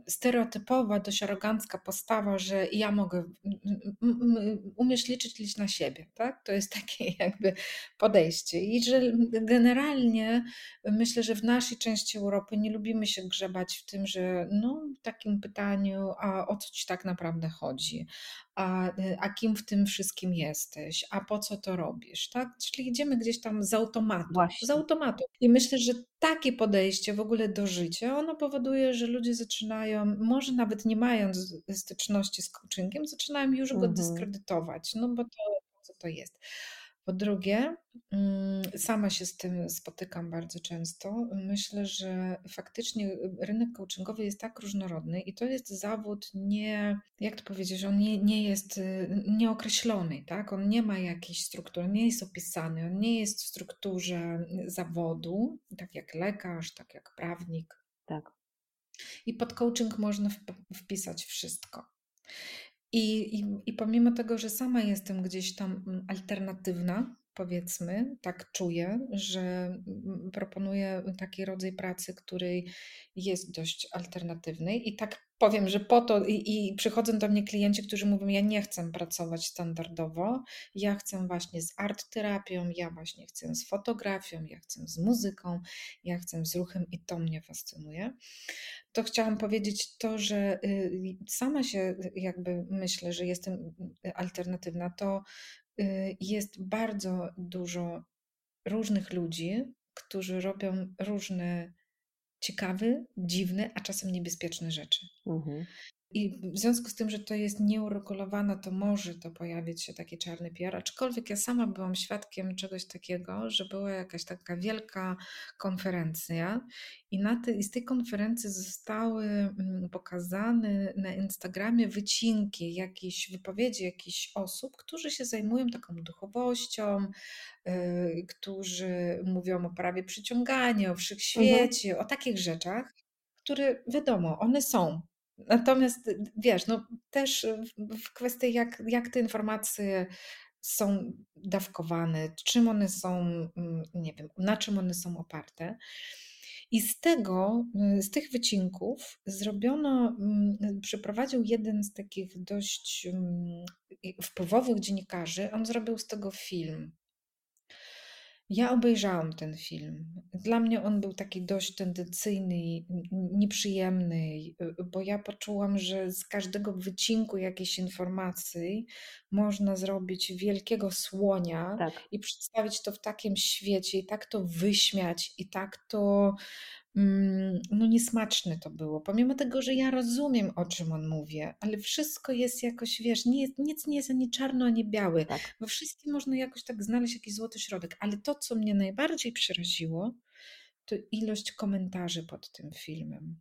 stereotypowa, dość arogancka postawa, że ja mogę, umiesz liczyć na siebie, tak? To jest takie jakby podejście i że generalnie myślę, że w naszej części Europy nie lubimy się grzebać w tym, że no w takim pytaniu, a o co ci tak naprawdę chodzi, a, a kim w tym wszystkim jesteś, a po co to robisz, tak? Czyli idziemy gdzieś tam z automatu, Właśnie. z automatu. I myślę, że takie podejście w ogóle do życia, ono powoduje, że ludzie zaczynają, może nawet nie mając styczności z coachingiem, zaczynają już go mhm. dyskredytować, no bo to co to jest. Po drugie, mm, sama się z tym spotykam bardzo często. Myślę, że faktycznie rynek coachingowy jest tak różnorodny i to jest zawód nie, jak to powiedzieć, on nie, nie jest y, nieokreślony, tak? On nie ma jakiejś struktury, nie jest opisany, on nie jest w strukturze zawodu, tak jak lekarz, tak jak prawnik. Tak. I pod coaching można wpisać wszystko. I, i, I pomimo tego, że sama jestem gdzieś tam mm, alternatywna, powiedzmy, tak czuję, że mm, proponuję taki rodzaj pracy, który jest dość alternatywny i tak powiem, że po to i, i przychodzą do mnie klienci, którzy mówią, ja nie chcę pracować standardowo, ja chcę właśnie z art terapią, ja właśnie chcę z fotografią, ja chcę z muzyką, ja chcę z ruchem i to mnie fascynuje. To chciałam powiedzieć to, że y, sama się jakby myślę, że jestem alternatywna, to y, jest bardzo dużo różnych ludzi, którzy robią różne ciekawe, dziwne, a czasem niebezpieczne rzeczy. Mhm. I w związku z tym, że to jest nieuregulowane, to może to pojawić się taki czarny PR. Aczkolwiek ja sama byłam świadkiem czegoś takiego, że była jakaś taka wielka konferencja i na tej, z tej konferencji zostały mm, pokazane na Instagramie wycinki, jakieś wypowiedzi jakichś osób, którzy się zajmują taką duchowością, yy, którzy mówią o prawie przyciągania, o mhm. wszechświecie, mhm. o takich rzeczach, które wiadomo, one są Natomiast wiesz, no też w kwestii jak, jak te informacje są dawkowane, czym one są, mm, nie wiem, na czym one są oparte. I z tego, z tych wycinków zrobiono, mm, przeprowadził jeden z takich dość mm, wpływowych dziennikarzy, on zrobił z tego film. Ja obejrzałam ten film. Dla mnie on był taki dość tendencyjny, nieprzyjemny, y, bo ja poczułam, że z każdego wycinku jakiejś informacji można zrobić wielkiego słonia Tak. i przedstawić to w takim świecie, i tak to wyśmiać, i tak to no niesmaczne to było. Pomimo tego, że ja rozumiem, o czym on mówi, ale wszystko jest jakoś, wiesz, nie jest, nic nie jest ani czarno, ani białe. Tak. We wszystkim można jakoś tak znaleźć jakiś złoty środek. Ale to, co mnie najbardziej przeraziło, to ilość komentarzy pod tym filmem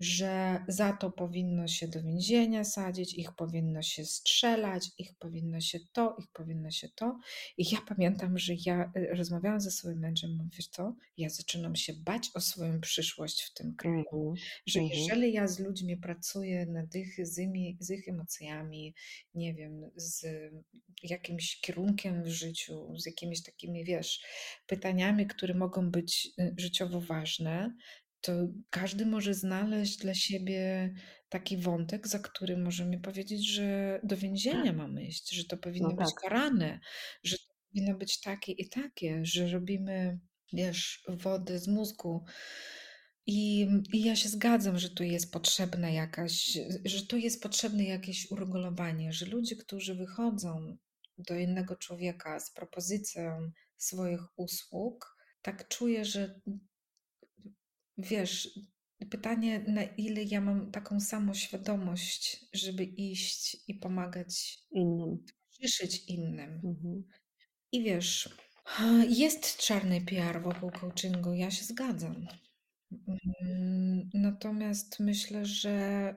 że za to powinno się do więzienia sadzić, ich powinno się strzelać, ich powinno się to, ich powinno się to. I ja pamiętam, że ja y, rozmawiałam ze swoim mężem, mówię, wiesz co, ja zaczynam się bać o swoją przyszłość w tym kraju. Mm -hmm. Że -hmm. jeżeli ja z ludźmi pracuję nad ich, z, imi, z ich emocjami, nie wiem, z jakimś kierunkiem w życiu, z jakimiś takimi, wiesz, pytaniami, które mogą być y, życiowo ważne, to każdy może znaleźć dla siebie taki wątek, za który możemy powiedzieć, że do więzienia tak. mamy iść, że to powinno no być tak. karane, że to powinno być takie i takie, że robimy, wiesz, wodę z mózgu. I, I ja się zgadzam, że tu jest potrzebne jakaś, że tu jest potrzebne jakieś uregulowanie, że ludzie, którzy wychodzą do innego człowieka z propozycją swoich usług, tak czuję, że wiesz, pytanie, na ile ja mam taką samą świadomość, żeby iść i pomagać innym, towarzyszyć innym. Mhm. I wiesz, jest czarny PR wokół coachingu, ja się zgadzam. Mm, natomiast myślę, że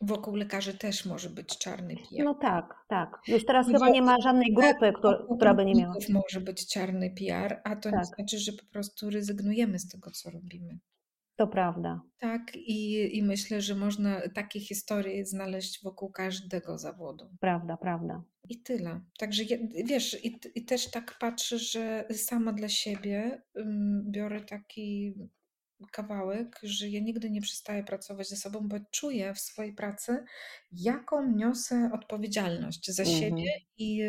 wokół lekarzy też może być czarny PR. No tak, tak. Już teraz chyba nie ma żadnej grupy, która, która by nie miała. Może być czarny PR, a to tak. nie znaczy, że po prostu rezygnujemy z tego, co robimy. To prawda. Tak, i, i myślę, że można takie historie znaleźć wokół każdego zawodu. Prawda, prawda. I tyle. Także wiesz, i, i też tak patrzę, że sama dla siebie biorę taki kawałek, że ja nigdy nie przestaję pracować ze sobą, bo czuję w swojej pracy, jaką niosę odpowiedzialność za mhm. siebie i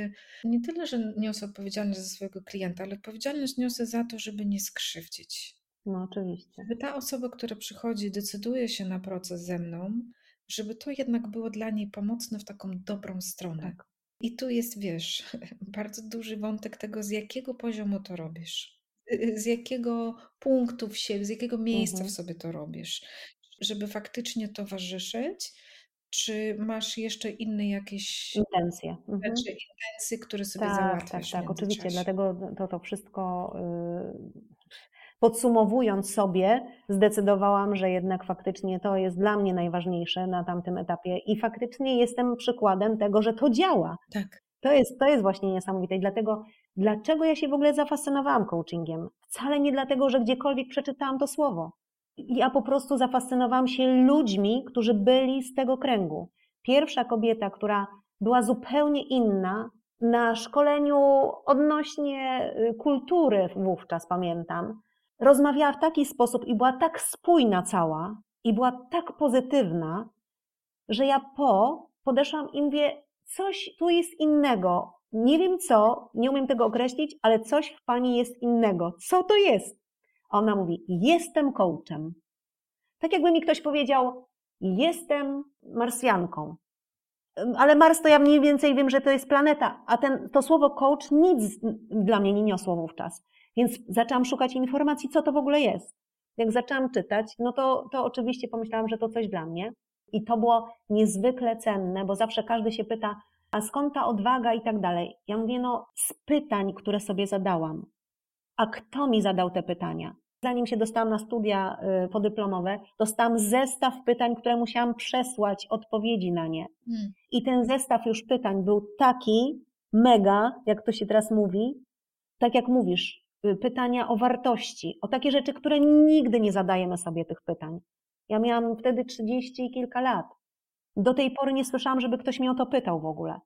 nie tyle, że niosę odpowiedzialność za swojego klienta, ale odpowiedzialność niosę za to, żeby nie skrzywdzić. No, oczywiście. Żeby ta osoba, która przychodzi, decyduje się na proces ze mną, żeby to jednak było dla niej pomocne w taką dobrą stronę. Tak. I tu jest, wiesz, bardzo duży wątek tego, z jakiego poziomu to robisz. Z jakiego punktu w siebie, z jakiego miejsca mhm. w sobie to robisz, żeby faktycznie towarzyszyć, czy masz jeszcze inne jakieś intencje, mhm. intencje, które sobie tak, załatwiasz Tak, tak, oczywiście, dlatego to, to wszystko y, podsumowując sobie, zdecydowałam, że jednak faktycznie to jest dla mnie najważniejsze na tamtym etapie i faktycznie jestem przykładem tego, że to działa. Tak. To jest, to jest właśnie niesamowite i dlatego Dlaczego ja się w ogóle zafascynowałam coachingiem? Wcale nie dlatego, że gdziekolwiek przeczytałam to słowo. Ja po prostu zafascynowałam się ludźmi, którzy byli z tego kręgu. Pierwsza kobieta, która była zupełnie inna, na szkoleniu odnośnie y, kultury wówczas pamiętam, rozmawiała w taki sposób i była tak spójna cała i była tak pozytywna, że ja po podeszłam i mówię, coś tu jest innego. Nie wiem co, nie umiem tego określić, ale coś w pani jest innego. Co to jest? A ona mówi: Jestem coachem. Tak jakby mi ktoś powiedział: Jestem Marsjanką. Ale Mars to ja mniej więcej wiem, że to jest planeta, a ten, to słowo coach nic dla mnie nie niosło wówczas. Więc zaczęłam szukać informacji, co to w ogóle jest. Jak zaczęłam czytać, no to, to oczywiście pomyślałam, że to coś dla mnie. I to było niezwykle cenne, bo zawsze każdy się pyta, a skąd ta odwaga i tak dalej. Ja mówię, no z pytań, które sobie zadałam. A kto mi zadał te pytania? Zanim się dostałam na studia y, podyplomowe, dostałam zestaw pytań, które musiałam przesłać odpowiedzi na nie. Hmm. I ten zestaw już pytań był taki mega, jak to się teraz mówi, tak jak mówisz, pytania o wartości, o takie rzeczy, które nigdy nie zadajemy sobie tych pytań. Ja miałam wtedy trzydzieści i kilka lat. Do tej pory nie słyszałam, żeby ktoś mnie o to pytał w ogóle.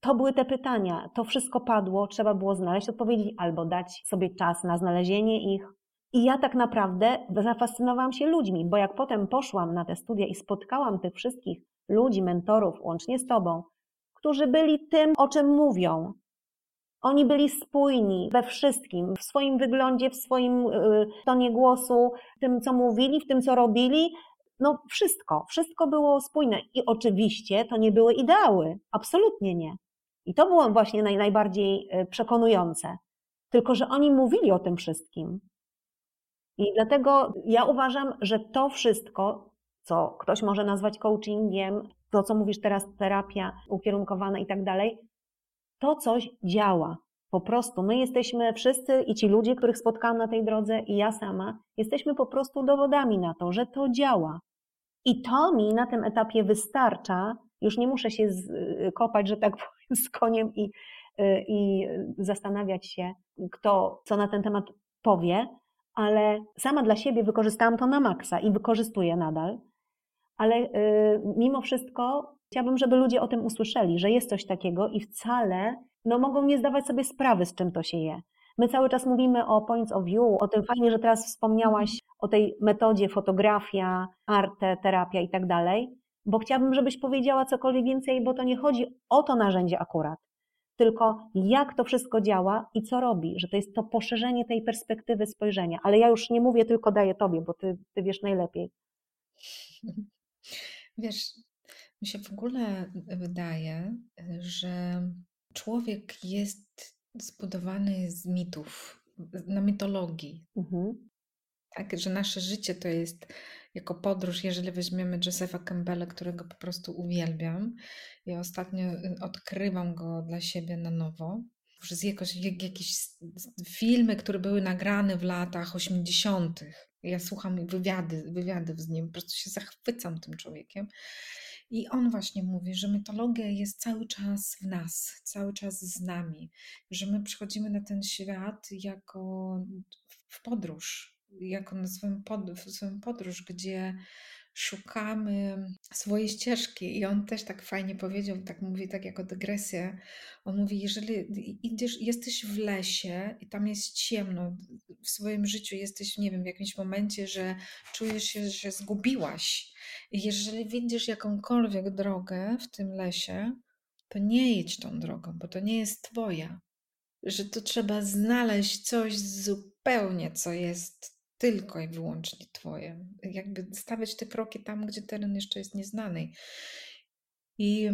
To były te pytania, to wszystko padło, trzeba było znaleźć odpowiedzi albo dać sobie czas na znalezienie ich. I ja tak naprawdę zafascynowałam się ludźmi, bo jak potem poszłam na te studia i spotkałam tych wszystkich ludzi, mentorów, łącznie z tobą, którzy byli tym, o czym mówią. Oni byli spójni we wszystkim, w swoim wyglądzie, w swoim y, tonie głosu, w tym, co mówili, w tym, co robili, no wszystko, wszystko było spójne. I oczywiście to nie były ideały, absolutnie nie. I to było właśnie naj, najbardziej e, przekonujące. Tylko, że oni mówili o tym wszystkim. I dlatego ja uważam, że to wszystko, co ktoś może nazwać coachingiem, to co mówisz teraz, terapia ukierunkowana i tak dalej, to coś działa. Po prostu my jesteśmy wszyscy i ci ludzie, których spotkałam na tej drodze, i ja sama, jesteśmy po prostu dowodami na to, że to działa. I to mi na tym etapie wystarcza. Już nie muszę się z, kopać, że tak powiem, z koniem i, i zastanawiać się, kto co na ten temat powie, ale sama dla siebie wykorzystałam to na maksa i wykorzystuję nadal. Ale y, mimo wszystko chciałabym, żeby ludzie o tym usłyszeli, że jest coś takiego i wcale no, mogą nie zdawać sobie sprawy, z czym to się je. My cały czas mówimy o points of view, o tym fajnie, że teraz wspomniałaś o tej metodzie fotografia, arte, terapia i tak dalej, bo chciałabym, żebyś powiedziała cokolwiek więcej, bo to nie chodzi o to narzędzie akurat, tylko jak to wszystko działa i co robi, że to jest to poszerzenie tej perspektywy spojrzenia. Ale ja już nie mówię, tylko daję tobie, bo ty, ty wiesz najlepiej. Wiesz, mi się w ogóle wydaje, że człowiek jest zbudowany z mitów, na mitologii. Mhm. Tak, że nasze życie to jest jako podróż, jeżeli weźmiemy Josepha Campbella, którego po prostu uwielbiam. Ja ostatnio y, odkrywam go dla siebie na nowo. Przez jakoś, jak, jakieś filmy, które były nagrane w latach 80. Ja słucham wywiady, wywiadów z nim, po prostu się zachwycam tym człowiekiem. I on właśnie mówi, że mitologia jest cały czas w nas, cały czas z nami, że my przychodzimy na ten świat jako w podróż, jako na swoją, pod, swoją podróż, gdzie szukamy swojej ścieżki. I on też tak fajnie powiedział, tak mówi, tak jako dygresję. On mówi, jeżeli idziesz, jesteś w lesie i tam jest ciemno, w swoim życiu jesteś, nie wiem, w jakimś momencie, że czujesz się, że zgubiłaś. I jeżeli widzisz jakąkolwiek drogę w tym lesie, to nie jedź tą drogą, bo to nie jest twoja. Że to trzeba znaleźć coś zupełnie, co jest tylko i wyłącznie Twoje. Jakby stawiać te kroki tam, gdzie teren jeszcze jest nieznany. I,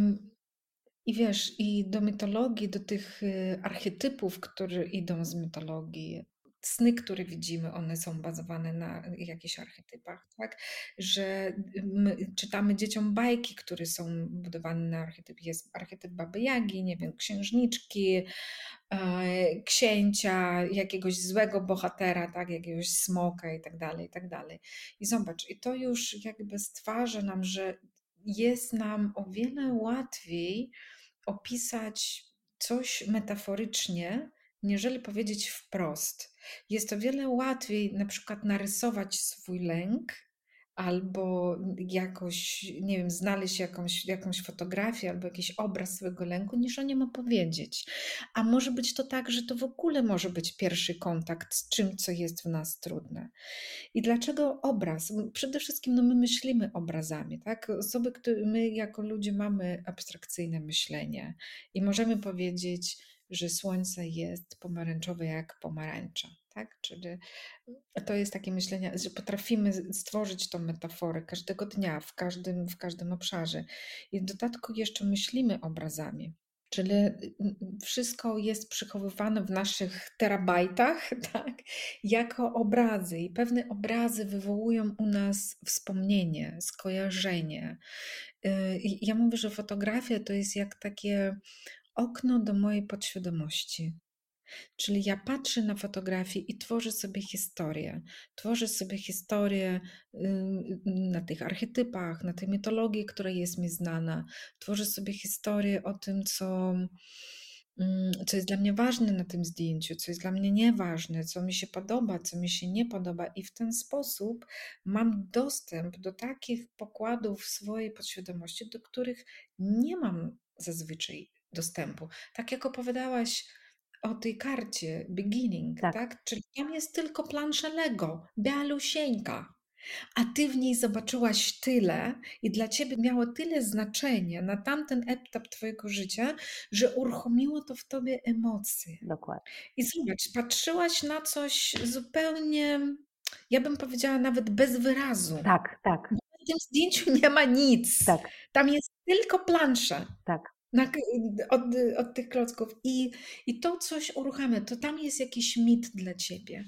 i wiesz, i do mitologii, do tych y, archetypów, które idą z mitologii, sny, które widzimy, one są bazowane na jakichś archetypach, tak? Że czytamy dzieciom bajki, które są budowane na archetyp. Jest archetyp Baby Jagi, nie wiem, księżniczki, księcia, jakiegoś złego bohatera, tak? Jakiegoś smoka i tak dalej, i tak dalej. I zobacz, i to już jakby stwarza nam, że jest nam o wiele łatwiej opisać coś metaforycznie, niżeli powiedzieć wprost. Jest o wiele łatwiej na przykład narysować swój lęk albo jakoś, nie wiem, znaleźć jakąś, jakąś fotografię albo jakiś obraz swojego lęku, niż o nim opowiedzieć. A może być to tak, że to w ogóle może być pierwszy kontakt z czym, co jest w nas trudne. I dlaczego obraz? Przede wszystkim no my myślimy obrazami, tak? Osoby, które my jako ludzie mamy abstrakcyjne myślenie i możemy powiedzieć, że słońce jest pomarańczowe jak pomarańcza. Tak? Czyli to jest takie myślenie, że potrafimy stworzyć tą metaforę każdego dnia, w każdym, w każdym obszarze. I w dodatku jeszcze myślimy obrazami. Czyli wszystko jest przechowywane w naszych terabajtach, tak, jako obrazy. I pewne obrazy wywołują u nas wspomnienie, skojarzenie. Y, ja mówię, że fotografia to jest jak takie okno do mojej podświadomości. Czyli ja patrzę na fotografię i tworzę sobie historię. Tworzę sobie historię na tych archetypach, na tej mitologii, która jest mi znana. Tworzę sobie historię o tym, co, co jest dla mnie ważne na tym zdjęciu, co jest dla mnie nieważne, co mi się podoba, co mi się nie podoba, i w ten sposób mam dostęp do takich pokładów swojej podświadomości, do których nie mam zazwyczaj dostępu. Tak jak opowiadałaś o tej karcie beginning, tak? tak? Czyli tam jest tylko plansza Lego, bialusieńka. A ty w niej zobaczyłaś tyle i dla ciebie miało tyle znaczenia na tamten etap twojego życia, że uruchomiło to w tobie emocje. Dokładnie. I zobacz, patrzyłaś na coś zupełnie, ja bym powiedziała nawet bez wyrazu. Tak, tak. Bo w tym zdjęciu nie ma nic. Tak. Tam jest tylko plansza. Tak na, od, od tych klocków. I, I to coś uruchamia, to tam jest jakiś mit dla ciebie.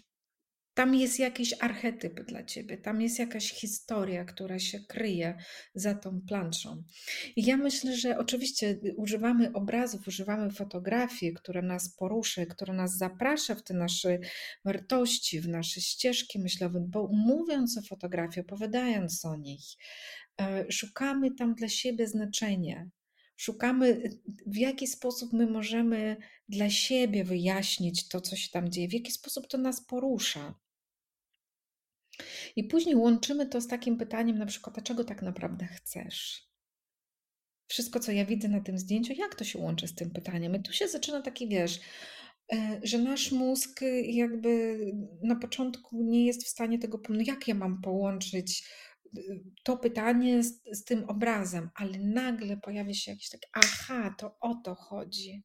Tam jest jakiś archetyp dla ciebie, tam jest jakaś historia, która się kryje za tą planszą. I ja myślę, że oczywiście używamy obrazów, używamy fotografii, która nas porusza, która nas zaprasza w te nasze wartości, w nasze ścieżki myślowe, bo mówiąc o fotografii, opowiadając o nich, e, szukamy tam dla siebie znaczenia, Szukamy, w jaki sposób my możemy dla siebie wyjaśnić to, co się tam dzieje, w jaki sposób to nas porusza. I później łączymy to z takim pytaniem, na przykład, a czego tak naprawdę chcesz? Wszystko, co ja widzę na tym zdjęciu, jak to się łączy z tym pytaniem? I tu się zaczyna taki, wiesz, e, że nasz mózg jakby na początku nie jest w stanie tego, no jak ja mam połączyć to pytanie z, z tym obrazem, ale nagle pojawia się jakiś taki, aha, to o to chodzi.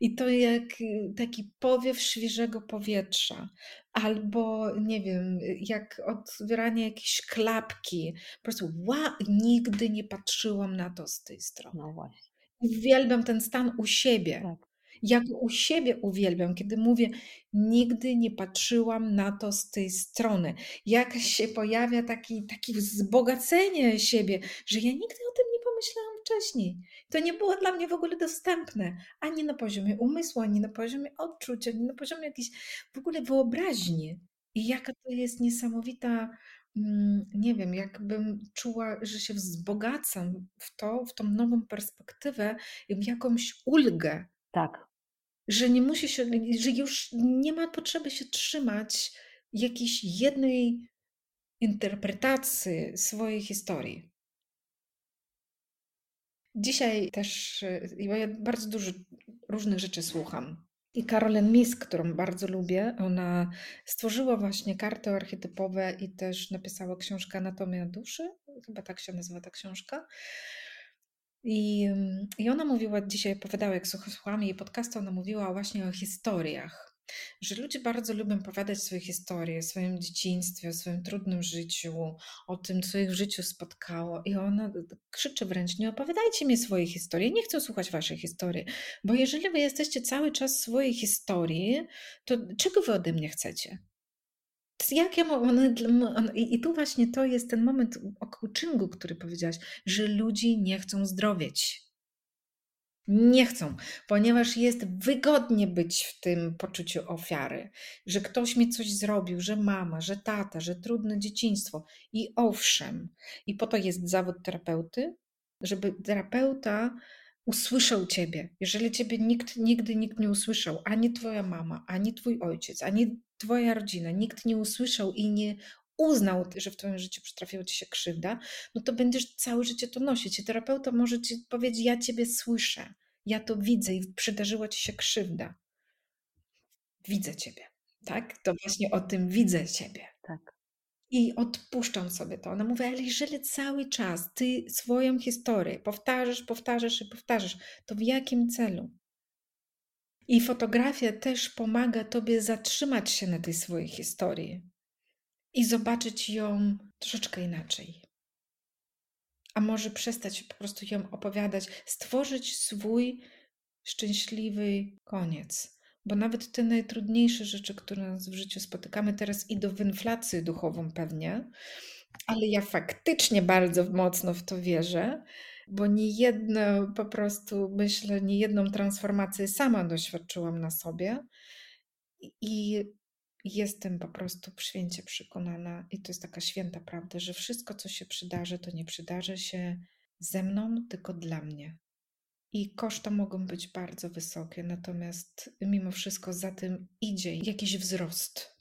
I to jak taki powiew świeżego powietrza, albo nie wiem, jak otwieranie jakiejś klapki. Po prostu, wow, nigdy nie patrzyłam na to z tej strony. No właśnie. Uwielbiam ten stan u siebie. Tak. Ja go u siebie uwielbiam, kiedy mówię, nigdy nie patrzyłam na to z tej strony. Jak się pojawia taki, takie wzbogacenie siebie, że ja nigdy o tym nie pomyślałam wcześniej. To nie było dla mnie w ogóle dostępne, ani na poziomie umysłu, ani na poziomie odczuć, ani na poziomie jakiejś w ogóle wyobraźni. I jaka to jest niesamowita, mm, nie wiem, jakbym czuła, że się wzbogacam w to, w tą nową perspektywę, jakąś ulgę. Tak że nie musi się, że już nie ma potrzeby się trzymać jakiejś jednej interpretacji swojej historii. Dzisiaj też ja bardzo dużo różnych rzeczy słucham. I Carolyn Misk, którą bardzo lubię, ona stworzyła właśnie karty archetypowe i też napisała książkę Anatomia duszy. Chyba tak się nazywa ta książka. I, I ona mówiła dzisiaj, opowiadała, jak słuchałam jej podcastu, ona mówiła właśnie o historiach że ludzie bardzo lubią opowiadać swoje historie, o swoim dzieciństwie, o swoim trudnym życiu, o tym, co ich w życiu spotkało. I ona krzyczy wręcz: Nie opowiadajcie mi swojej historii, nie chcę słuchać waszej historii, bo jeżeli wy jesteście cały czas swojej historii, to czego wy ode mnie chcecie? Jak ja mam, I tu właśnie to jest ten moment o coachingu, który powiedziałaś, że ludzie nie chcą zdrowieć. Nie chcą, ponieważ jest wygodnie być w tym poczuciu ofiary, że ktoś mi coś zrobił, że mama, że tata, że trudne dzieciństwo. I owszem, i po to jest zawód terapeuty, żeby terapeuta usłyszał ciebie. Jeżeli ciebie nikt nigdy nikt nie usłyszał, ani twoja mama, ani twój ojciec, ani twoja rodzina, nikt nie usłyszał i nie uznał, że w twoim życiu przytrafiła ci się krzywda, no to będziesz całe życie to nosić. I terapeuta może ci powiedzieć, ja ciebie słyszę, ja to widzę i przydarzyła ci się krzywda. Widzę ciebie, tak? To właśnie o tym widzę ciebie. Tak. I odpuszczam sobie to. Ona mówi, ale jeżeli cały czas ty swoją historię powtarzasz, powtarzasz i powtarzasz, to w jakim celu? I fotografia też pomaga tobie zatrzymać się na tej swojej historii i zobaczyć ją troszeczkę inaczej. A może przestać po prostu ją opowiadać, stworzyć swój szczęśliwy koniec. Bo nawet te najtrudniejsze rzeczy, które nas w życiu spotykamy, teraz idą w inflację duchową pewnie, ale ja faktycznie bardzo mocno w to wierzę, bo nie jedno po prostu myślę, nie jedną transformację sama doświadczyłam na sobie i jestem po prostu święcie przekonana, i to jest taka święta prawda, że wszystko, co się przydarzy, to nie przydarzy się ze mną, tylko dla mnie. I koszta mogą być bardzo wysokie, natomiast mimo wszystko za tym idzie jakiś wzrost,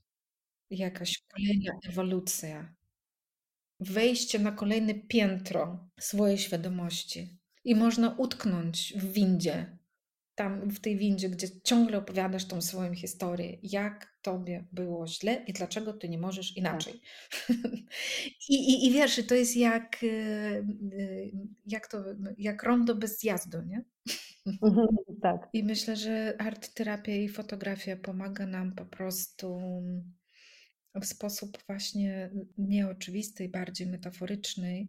jakaś kolejna ewolucja, wejście na kolejne piętro swojej świadomości. I można utknąć w windzie, tam w tej windzie, gdzie ciągle opowiadasz tą swoją historię, jak tobie było źle i dlaczego ty nie możesz inaczej. Tak. I, i, I wiesz, to jest jak, y, y, jak, to, jak rondo bez zjazdu, nie? Mhm, tak. I myślę, że art terapia i fotografia pomaga nam po prostu w sposób właśnie nieoczywisty i bardziej metaforyczny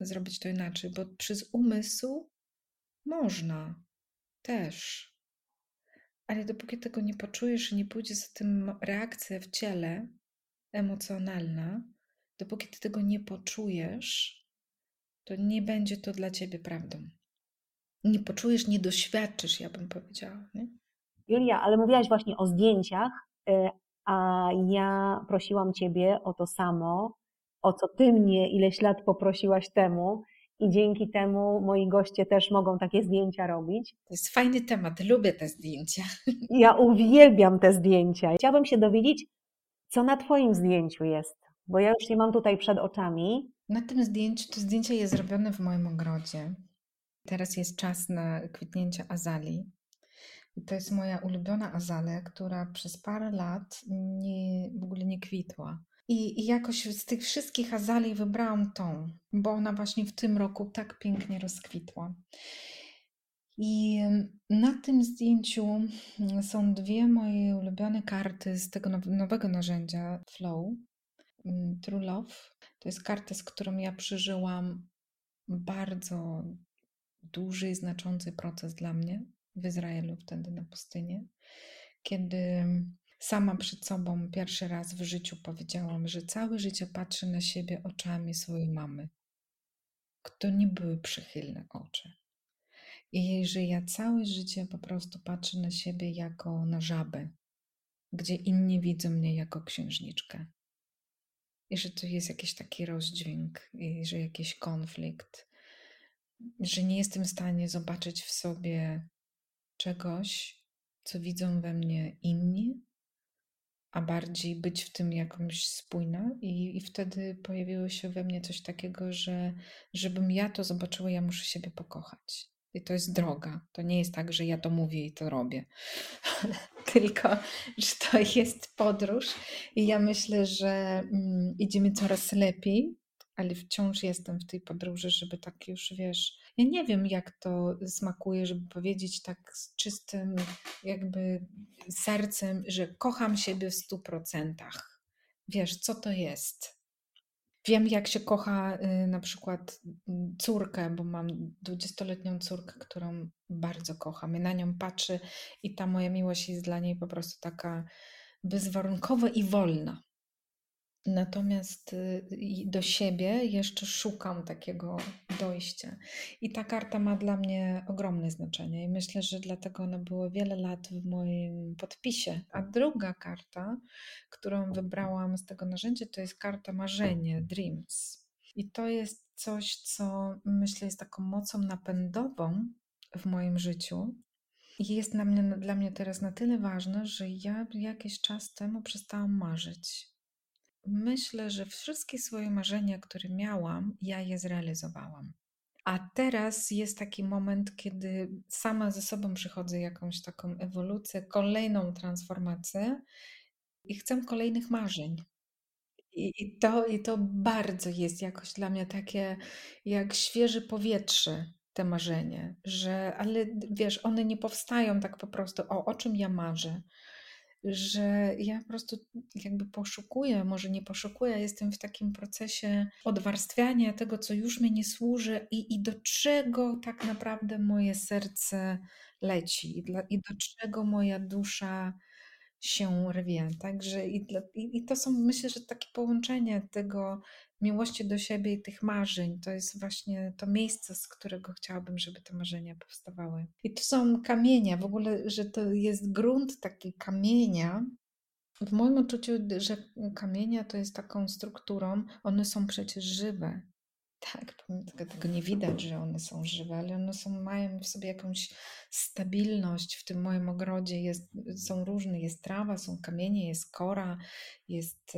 zrobić to inaczej, bo przez umysł można też. Ale dopóki tego nie poczujesz i nie pójdzie za tym reakcja w ciele emocjonalna, dopóki ty tego nie poczujesz, to nie będzie to dla ciebie prawdą. Nie poczujesz, nie doświadczysz, ja bym powiedziała. Nie? Julia, ale mówiłaś właśnie o zdjęciach, e, a ja prosiłam ciebie o to samo, o co ty mnie ileś lat poprosiłaś temu i dzięki temu moi goście też mogą takie zdjęcia robić. To jest fajny temat, lubię te zdjęcia. Ja uwielbiam te zdjęcia. Chciałabym się dowiedzieć, co na Twoim zdjęciu jest, bo ja już je mam tutaj przed oczami. Na tym zdjęciu, to zdjęcie jest zrobione w moim ogrodzie. Teraz jest czas na kwitnięcie azalii. I to jest moja ulubiona azalia, która przez parę lat nie, w ogóle nie kwitła. I, I jakoś z tych wszystkich azalii wybrałam tą, bo ona właśnie w tym roku tak pięknie rozkwitła. I na tym zdjęciu są dwie moje ulubione karty z tego nowego narzędzia Flow, mm, True Love. To jest karta, z którą ja przeżyłam bardzo duży i znaczący proces dla mnie w Izraelu, wtedy na pustyni, kiedy Sama przed sobą pierwszy raz w życiu powiedziałam, że całe życie patrzę na siebie oczami swojej mamy. To nie były przychylne oczy. I że ja całe życie po prostu patrzę na siebie jako na żabę, gdzie inni widzą mnie jako księżniczkę. I że to jest jakiś taki rozdźwięk, i że jakiś konflikt, że nie jestem w stanie zobaczyć w sobie czegoś, co widzą we mnie inni, a bardziej być w tym jakąś spójna. I, I wtedy pojawiło się we mnie coś takiego, że żebym ja to zobaczyła, ja muszę siebie pokochać. I to jest droga. To nie jest tak, że ja to mówię i to robię, tylko że to jest podróż. I ja myślę, że mm, idziemy coraz lepiej, ale wciąż jestem w tej podróży, żeby tak już wiesz. Ja nie wiem, jak to smakuje, żeby powiedzieć tak z czystym, jakby sercem, że kocham siebie w stu procentach. Wiesz, co to jest? Wiem, jak się kocha y, na przykład mm, córkę, bo mam dwudziestoletnią córkę, którą bardzo kocham. I na nią patrzę i ta moja miłość jest dla niej po prostu taka bezwarunkowa i wolna. Natomiast y, do siebie jeszcze szukam takiego dojścia. I ta karta ma dla mnie ogromne znaczenie i myślę, że dlatego ona była wiele lat w moim podpisie. A druga karta, którą wybrałam z tego narzędzia, to jest karta marzenie, dreams. I to jest coś, co myślę jest taką mocą napędową w moim życiu. I jest dla mnie, dla mnie teraz na tyle ważne, że ja jakiś czas temu przestałam marzyć myślę, że wszystkie swoje marzenia, które miałam, ja je zrealizowałam. A teraz jest taki moment, kiedy sama ze sobą przychodzę jakąś taką ewolucję, kolejną transformację i chcę kolejnych marzeń. I, i, to, I to bardzo jest jakoś dla mnie takie jak świeże powietrze, te marzenie, że ale wiesz, one nie powstają tak po prostu, o, o czym ja marzę że ja po prostu jakby poszukuję, może nie poszukuję, jestem w takim procesie odwarstwiania tego, co już mi nie służy i, i do czego tak naprawdę moje serce leci i, dla, i do czego moja dusza się rwie. Także i, i, i to są, myślę, że takie połączenie tego miłości do siebie i tych marzeń. To jest właśnie to miejsce, z którego chciałabym, żeby te marzenia powstawały. I to są kamienia, w ogóle, że to jest grunt taki kamienia. W moim odczuciu, że kamienia to jest taką strukturą, one są przecież żywe. Tak, tego nie widać, że one są żywe, ale one są, mają w sobie jakąś stabilność. W tym moim ogrodzie jest, są różne, jest trawa, są kamienie, jest kora, jest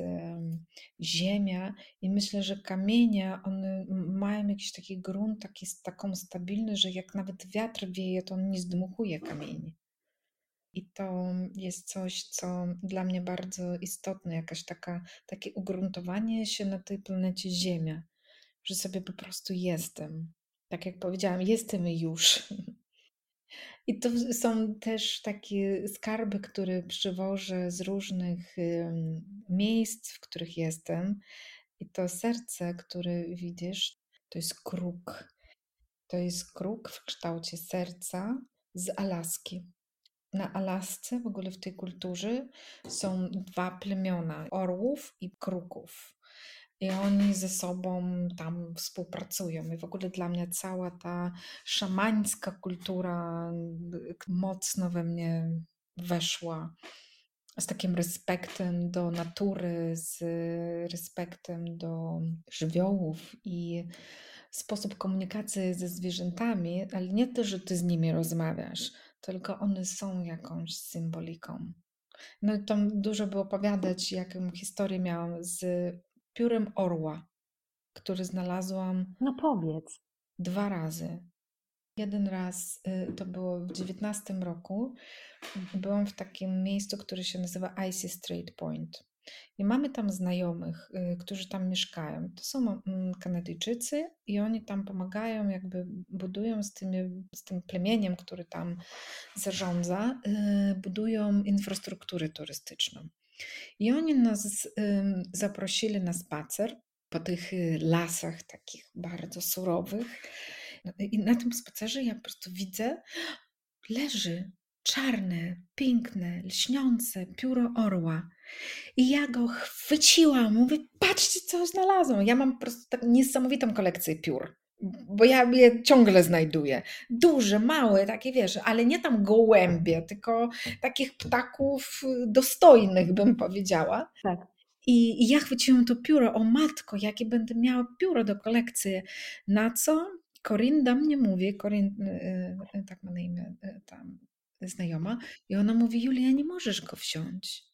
ziemia i myślę, że kamienie, one mają jakiś taki grunt, taki, taką stabilność, że jak nawet wiatr wieje, to on nie zdmuchuje kamieni. I to jest coś, co dla mnie bardzo istotne, jakaś taka, takie ugruntowanie się na tej planecie Ziemia że sobie po prostu jestem. Tak jak powiedziałam, jestem już. I to są też takie skarby, które przywożę z różnych miejsc, w których jestem. I to serce, które widzisz, to jest kruk. To jest kruk w kształcie serca z Alaski. Na Alasce, w ogóle w tej kulturze, są dwa plemiona orłów i kruków i oni ze sobą tam współpracują. I w ogóle dla mnie cała ta szamańska kultura mocno we mnie weszła. Z takim respektem do natury, z respektem do żywiołów i sposób komunikacji ze zwierzętami, ale nie to, że ty z nimi rozmawiasz, tylko one są jakąś symboliką. No i tam dużo by opowiadać, jaką historię miałam z piórem orła, który znalazłam. No powiedz. Dwa razy. Jeden raz y, to było w 19 roku. Byłam w takim miejscu, które się nazywa Icy Strait Point. I mamy tam znajomych, y, którzy tam mieszkają. To są mm, Kanadyjczycy i oni tam pomagają, jakby budują z, tymi, z tym plemieniem, który tam zarządza, y, budują infrastrukturę turystyczną. I oni nas zaprosili na spacer po tych y, lasach takich bardzo surowych. No, I na tym spacerze ja po prostu widzę, leży czarne, piękne, lśniące pióro orła. I ja go chwyciłam, mówię, patrzcie co znalazłam. Ja mam po prostu tak niesamowitą kolekcję piór bo ja je ciągle znajduję. Duże, małe, takie wiesz, ale nie tam gołębie, tylko takich ptaków dostojnych, bym powiedziała. Tak. I, I ja chwyciłam to pióro, o matko, jakie będę miała pióro do kolekcji. Na co Corinne do mnie mówi, Corinne, y, y, tak ma na imię y, tam znajoma, i ona mówi, Julia, nie możesz go wziąć.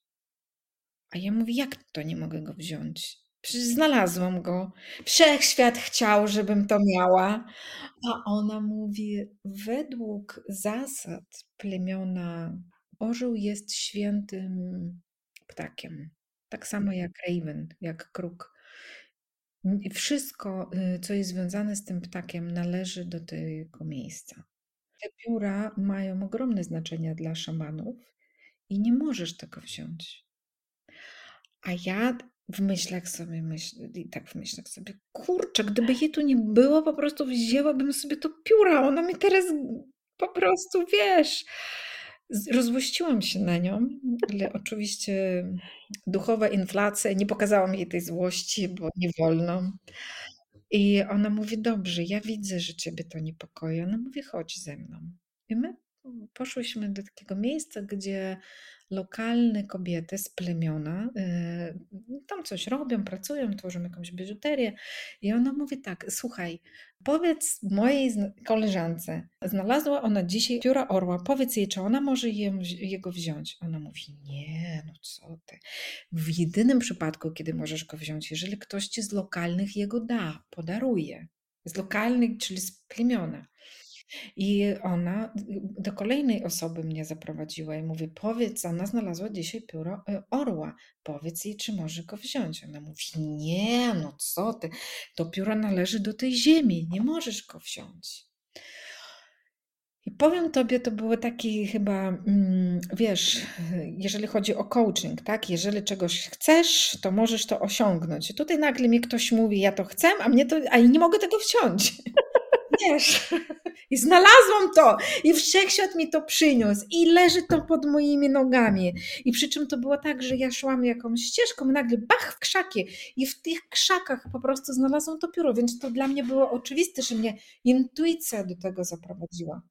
A ja mówię, jak to nie mogę go wziąć? Przecież znalazłam go. Wszechświat chciał, żebym to miała. A ona mówi, według zasad plemiona orzeł jest świętym ptakiem. Tak samo jak raven, jak kruk. Wszystko, y, co jest związane z tym ptakiem, należy do tego miejsca. Te pióra mają ogromne znaczenie dla szamanów i nie możesz tego wziąć. A ja w myślach sobie myślę, i tak w myślach sobie, kurczę, gdyby jej tu nie było, po prostu wzięłabym sobie to pióra. Ona mi teraz po prostu, wiesz, rozłościłam się na nią, ale oczywiście duchowa inflacja, nie pokazałam jej tej złości, bo nie wolno. I ona mówi, dobrze, ja widzę, że ciebie to niepokoi. Ona mówi, chodź ze mną. I my poszłyśmy do takiego miejsca, gdzie lokalne kobiety z plemiona y, tam coś robią, pracują, tworzą jakąś biżuterię. I ona mówi tak, słuchaj, powiedz mojej koleżance, znalazła ona dzisiaj pióra orła, powiedz jej, czy ona może jem, jego wziąć. Ona mówi, nie, no co ty. W jedynym przypadku, kiedy możesz go wziąć, jeżeli ktoś ci z lokalnych jego da, podaruje. Z lokalnych, czyli z plemiona. I ona do kolejnej osoby mnie zaprowadziła i mówi: Powiedz, ona znalazła dzisiaj pióro e, orła. Powiedz jej, czy może go wziąć. Ona mówi: Nie, no co ty, to pióro należy do tej ziemi, nie możesz go wziąć. I powiem tobie, to było taki chyba, mm, wiesz, jeżeli chodzi o coaching, tak? Jeżeli czegoś chcesz, to możesz to osiągnąć. I tutaj nagle mi ktoś mówi, ja to chcę, a mnie to, a nie mogę tego wziąć. Wiesz, i znalazłam to i wszechświat mi to przyniósł i leży to pod moimi nogami. I przy czym to było tak, że ja szłam jakąś ścieżką nagle bach w krzaki i w tych krzakach po prostu znalazłam to pióro, więc to dla mnie było oczywiste, że mnie intuicja do tego zaprowadziła.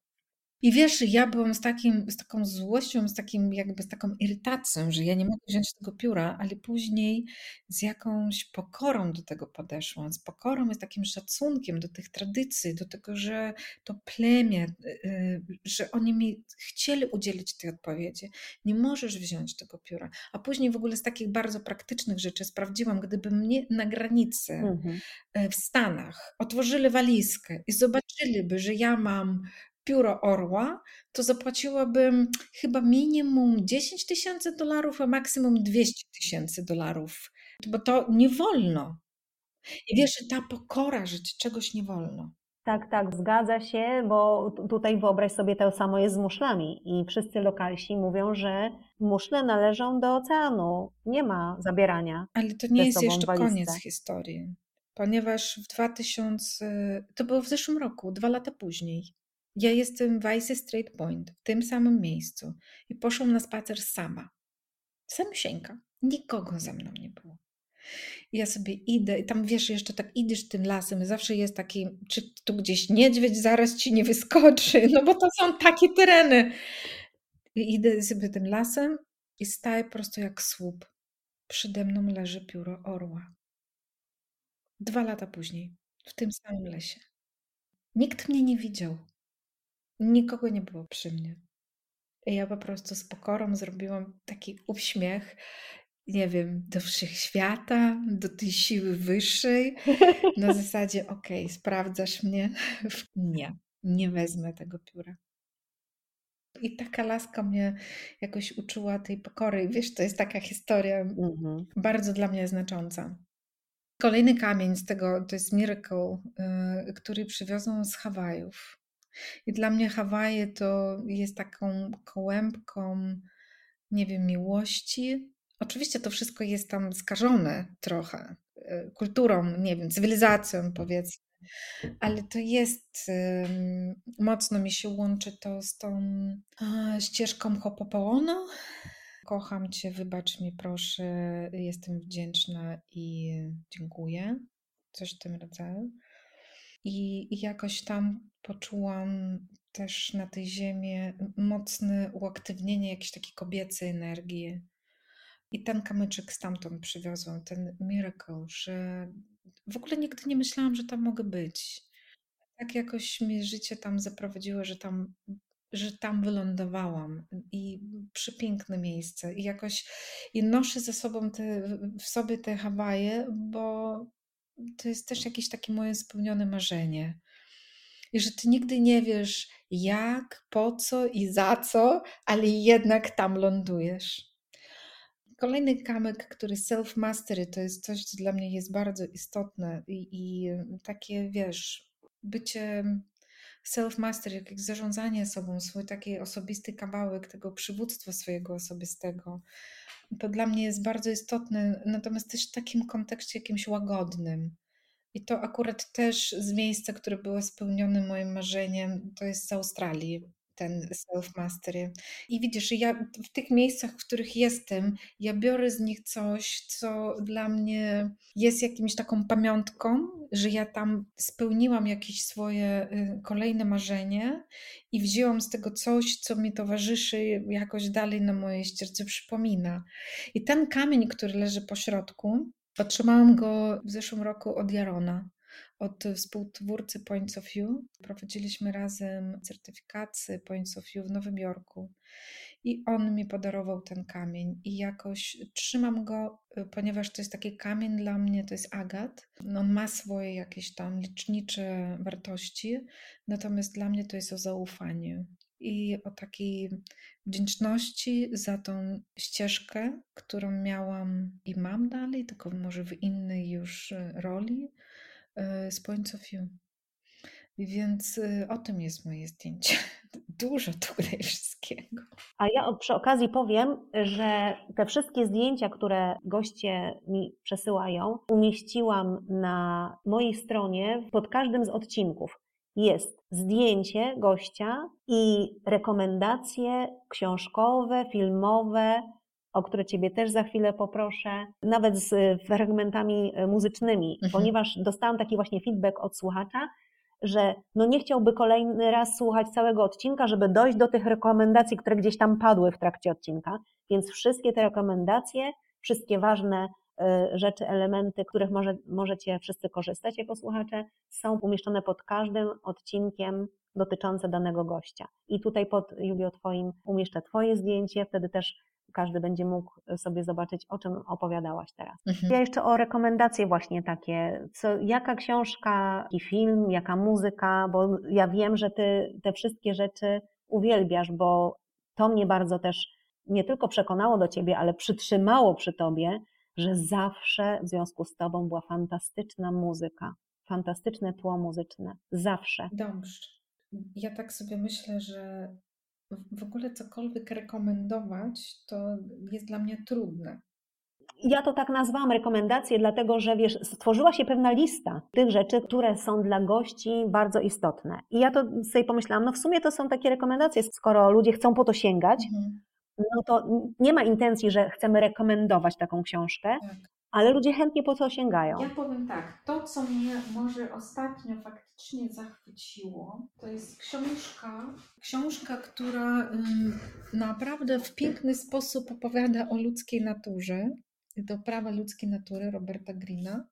I wiesz, ja byłam z, takim, z taką złością, z takim jakby z taką irytacją, że ja nie mogę wziąć tego pióra, ale później z jakąś pokorą do tego podeszłam, z pokorą i z takim szacunkiem do tych tradycji, do tego, że to plemię, y, y, że oni mi chcieli udzielić tej odpowiedzi. Nie możesz wziąć tego pióra. A później w ogóle z takich bardzo praktycznych rzeczy sprawdziłam, gdyby mnie na granicy Mhm. e, w Stanach otworzyli walizkę i zobaczyliby, że ja mam pióro orła, to zapłaciłabym chyba minimum 10 tysięcy dolarów, a maksimum 200 tysięcy dolarów, bo to nie wolno. I wiesz, że ta pokora, że ci czegoś nie wolno. Tak, tak, zgadza się, bo tu- tutaj wyobraź sobie to samo jest z muszlami i wszyscy lokalsi mówią, że muszle należą do oceanu, nie ma zabierania. Ale to nie jest jeszcze walizce. koniec historii, ponieważ w 2000, to było w zeszłym roku, dwa lata później, ja jestem w Icy Strait Point, w tym samym miejscu i poszłam na spacer sama. Samsieńka. Nikogo ze mną nie było. Ja sobie idę i tam wiesz, jeszcze tak idziesz tym lasem zawsze jest taki, czy tu gdzieś niedźwiedź zaraz ci nie wyskoczy, no bo to są takie tereny. I idę sobie tym lasem i staję po prostu jak słup. Przede mną leży pióro orła. Dwa lata później, w tym samym lesie. Nikt mnie nie widział. Nikogo nie było przy mnie. I ja po prostu z pokorą zrobiłam taki uśmiech, nie wiem, do wszechświata, do tej siły wyższej. Na zasadzie, okej, sprawdzasz mnie? Nie, nie wezmę tego pióra. I taka laska mnie jakoś uczyła tej pokory. I wiesz, to jest taka historia Mhm. bardzo dla mnie znacząca. Kolejny kamień z tego to jest Miracle, y, który przywiozą z Hawajów. I dla mnie Hawaje to jest taką kołębką, nie wiem, miłości. Oczywiście to wszystko jest tam skażone trochę y, kulturą, nie wiem, cywilizacją powiedzmy, ale to jest, mocno mi się łączy to z tą ścieżką Hopopołono. Kocham Cię, wybacz mi proszę, jestem wdzięczna i dziękuję. Coś w tym rodzaju. I, I jakoś tam poczułam też na tej ziemi mocne uaktywnienie jakiejś takiej kobiecej energii. I ten kamyczek stamtąd przywiozłam, ten miracle, że w ogóle nigdy nie myślałam, że tam mogę być. Tak jakoś mnie życie tam zaprowadziło, że tam że tam wylądowałam i przepiękne miejsce i jakoś i noszę ze sobą te, w sobie te Hawaje, bo to jest też jakieś takie moje spełnione marzenie. I że ty nigdy nie wiesz jak, po co i za co, ale jednak tam lądujesz. Kolejny kamyk, który self-mastery, to jest coś, co dla mnie jest bardzo istotne i, i takie, wiesz, bycie self-mastery, jak zarządzanie sobą, swój taki osobisty kawałek tego przywództwa swojego osobistego, to dla mnie jest bardzo istotne, natomiast też w takim kontekście jakimś łagodnym. I to akurat też z miejsca, które było spełnione moim marzeniem, to jest z Australii ten self-mastery. I widzisz, ja w tych miejscach, w których jestem, ja biorę z nich coś, co dla mnie jest jakimś taką pamiątką, że ja tam spełniłam jakieś swoje y, kolejne marzenie i wzięłam z tego coś, co mi towarzyszy jakoś dalej na mojej ścieżce przypomina. I ten kamień, który leży po środku, otrzymałam go w zeszłym roku od Jarona od współtwórcy Points of View. Prowadziliśmy razem certyfikację Points of View w Nowym Jorku i on mi podarował ten kamień i jakoś trzymam go, y, ponieważ to jest taki kamień dla mnie, to jest agat. On ma swoje jakieś tam licznicze wartości, natomiast dla mnie to jest o zaufaniu i o takiej wdzięczności za tą ścieżkę, którą miałam i mam dalej, tylko może w innej już y, roli E, z Points of View. Więc e, o tym jest moje zdjęcie. Dużo tutaj wszystkiego. A ja przy okazji powiem, że te wszystkie zdjęcia, które goście mi przesyłają, umieściłam na mojej stronie pod każdym z odcinków. Jest zdjęcie gościa i rekomendacje książkowe, filmowe, o które Ciebie też za chwilę poproszę, nawet z fragmentami e, muzycznymi, mhm. ponieważ dostałam taki właśnie feedback od słuchacza, że no nie chciałby kolejny raz słuchać całego odcinka, żeby dojść do tych rekomendacji, które gdzieś tam padły w trakcie odcinka. Więc wszystkie te rekomendacje, wszystkie ważne rzeczy, elementy, których może, możecie wszyscy korzystać jako słuchacze, są umieszczone pod każdym odcinkiem dotyczące danego gościa. I tutaj pod Julio Twoim umieszczę Twoje zdjęcie, wtedy też każdy będzie mógł sobie zobaczyć, o czym opowiadałaś teraz. Mhm. Ja jeszcze o rekomendacje właśnie takie, co, jaka książka, jaki film, jaka muzyka, bo ja wiem, że ty te wszystkie rzeczy uwielbiasz, bo to mnie bardzo też nie tylko przekonało do ciebie, ale przytrzymało przy tobie, że zawsze w związku z tobą była fantastyczna muzyka, fantastyczne tło muzyczne. Zawsze. Dobrze. Ja tak sobie myślę, że w ogóle cokolwiek rekomendować, to jest dla mnie trudne. Ja to tak nazwałam rekomendacje, dlatego że wiesz, stworzyła się pewna lista tych rzeczy, które są dla gości bardzo istotne. I ja to sobie pomyślałam, no w sumie to są takie rekomendacje, skoro ludzie chcą po to sięgać, mhm. No to nie ma intencji, że chcemy rekomendować taką książkę, tak ale ludzie chętnie po co sięgają? Ja powiem tak, to co mnie może ostatnio faktycznie zachwyciło, to jest książka, książka, która naprawdę w piękny sposób opowiada o ludzkiej naturze, do prawa ludzkiej natury Roberta Greena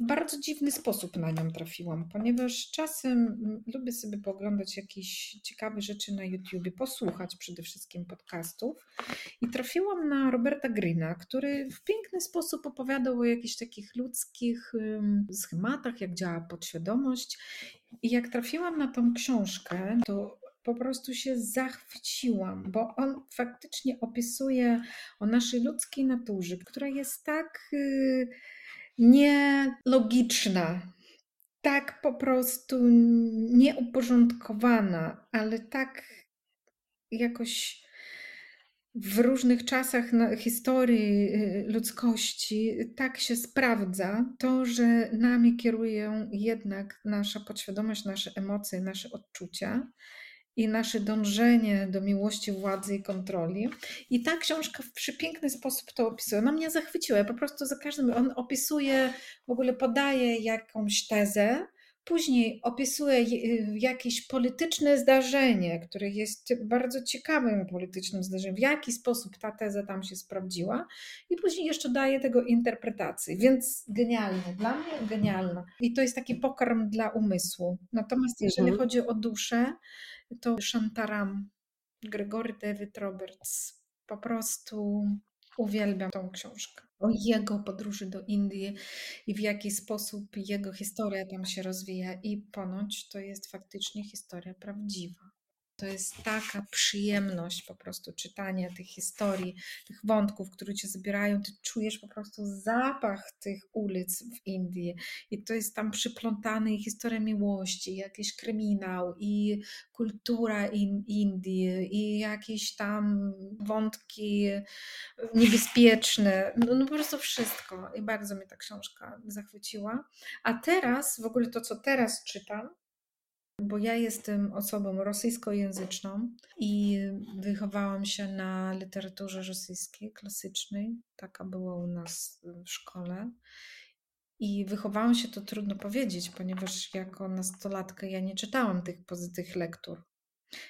w bardzo dziwny sposób na nią trafiłam, ponieważ czasem mm, lubię sobie pooglądać jakieś ciekawe rzeczy na YouTubie, posłuchać przede wszystkim podcastów. I trafiłam na Roberta Greena, który w piękny sposób opowiadał o jakichś takich ludzkich schematach, jak działa podświadomość. I jak trafiłam na tą książkę, to po prostu się zachwyciłam, bo on faktycznie opisuje o naszej ludzkiej naturze, która jest tak... Nielogiczna, tak po prostu nieuporządkowana, ale tak jakoś w różnych czasach historii y, ludzkości tak się sprawdza. To, że nami kierują jednak nasza podświadomość, nasze emocje, nasze odczucia i nasze dążenie do miłości, władzy i kontroli. I ta książka w przepiękny sposób to opisuje. Ona mnie zachwyciła. Ja po prostu za każdym on opisuje, w ogóle podaje jakąś tezę, Później opisuje y, jakieś polityczne zdarzenie, które jest bardzo ciekawym politycznym zdarzeniem, w jaki sposób ta teza tam się sprawdziła, i później jeszcze daje tego interpretacji. Więc genialne, dla mnie genialne. I to jest taki pokarm dla umysłu. Natomiast jeżeli mhm. chodzi o duszę, to Shantaram, Gregory David Roberts, po prostu uwielbiam tą książkę o jego podróży do Indii i w jaki sposób jego historia tam się rozwija. I ponoć to jest faktycznie historia prawdziwa. To jest taka przyjemność po prostu czytania tych historii, tych wątków, które cię zabierają. Ty czujesz po prostu zapach tych ulic w Indii i to jest tam przyplątane i historia miłości, jakiś kryminał i kultura in, Indii i jakieś tam wątki niebezpieczne. No, no po prostu wszystko. I bardzo mnie ta książka zachwyciła. A teraz, w ogóle to, co teraz czytam, bo ja jestem osobą rosyjskojęzyczną i wychowałam się na literaturze rosyjskiej, klasycznej. Taka była u nas w szkole. I wychowałam się, to trudno powiedzieć, ponieważ jako nastolatka ja nie czytałam tych pozytywnych lektur.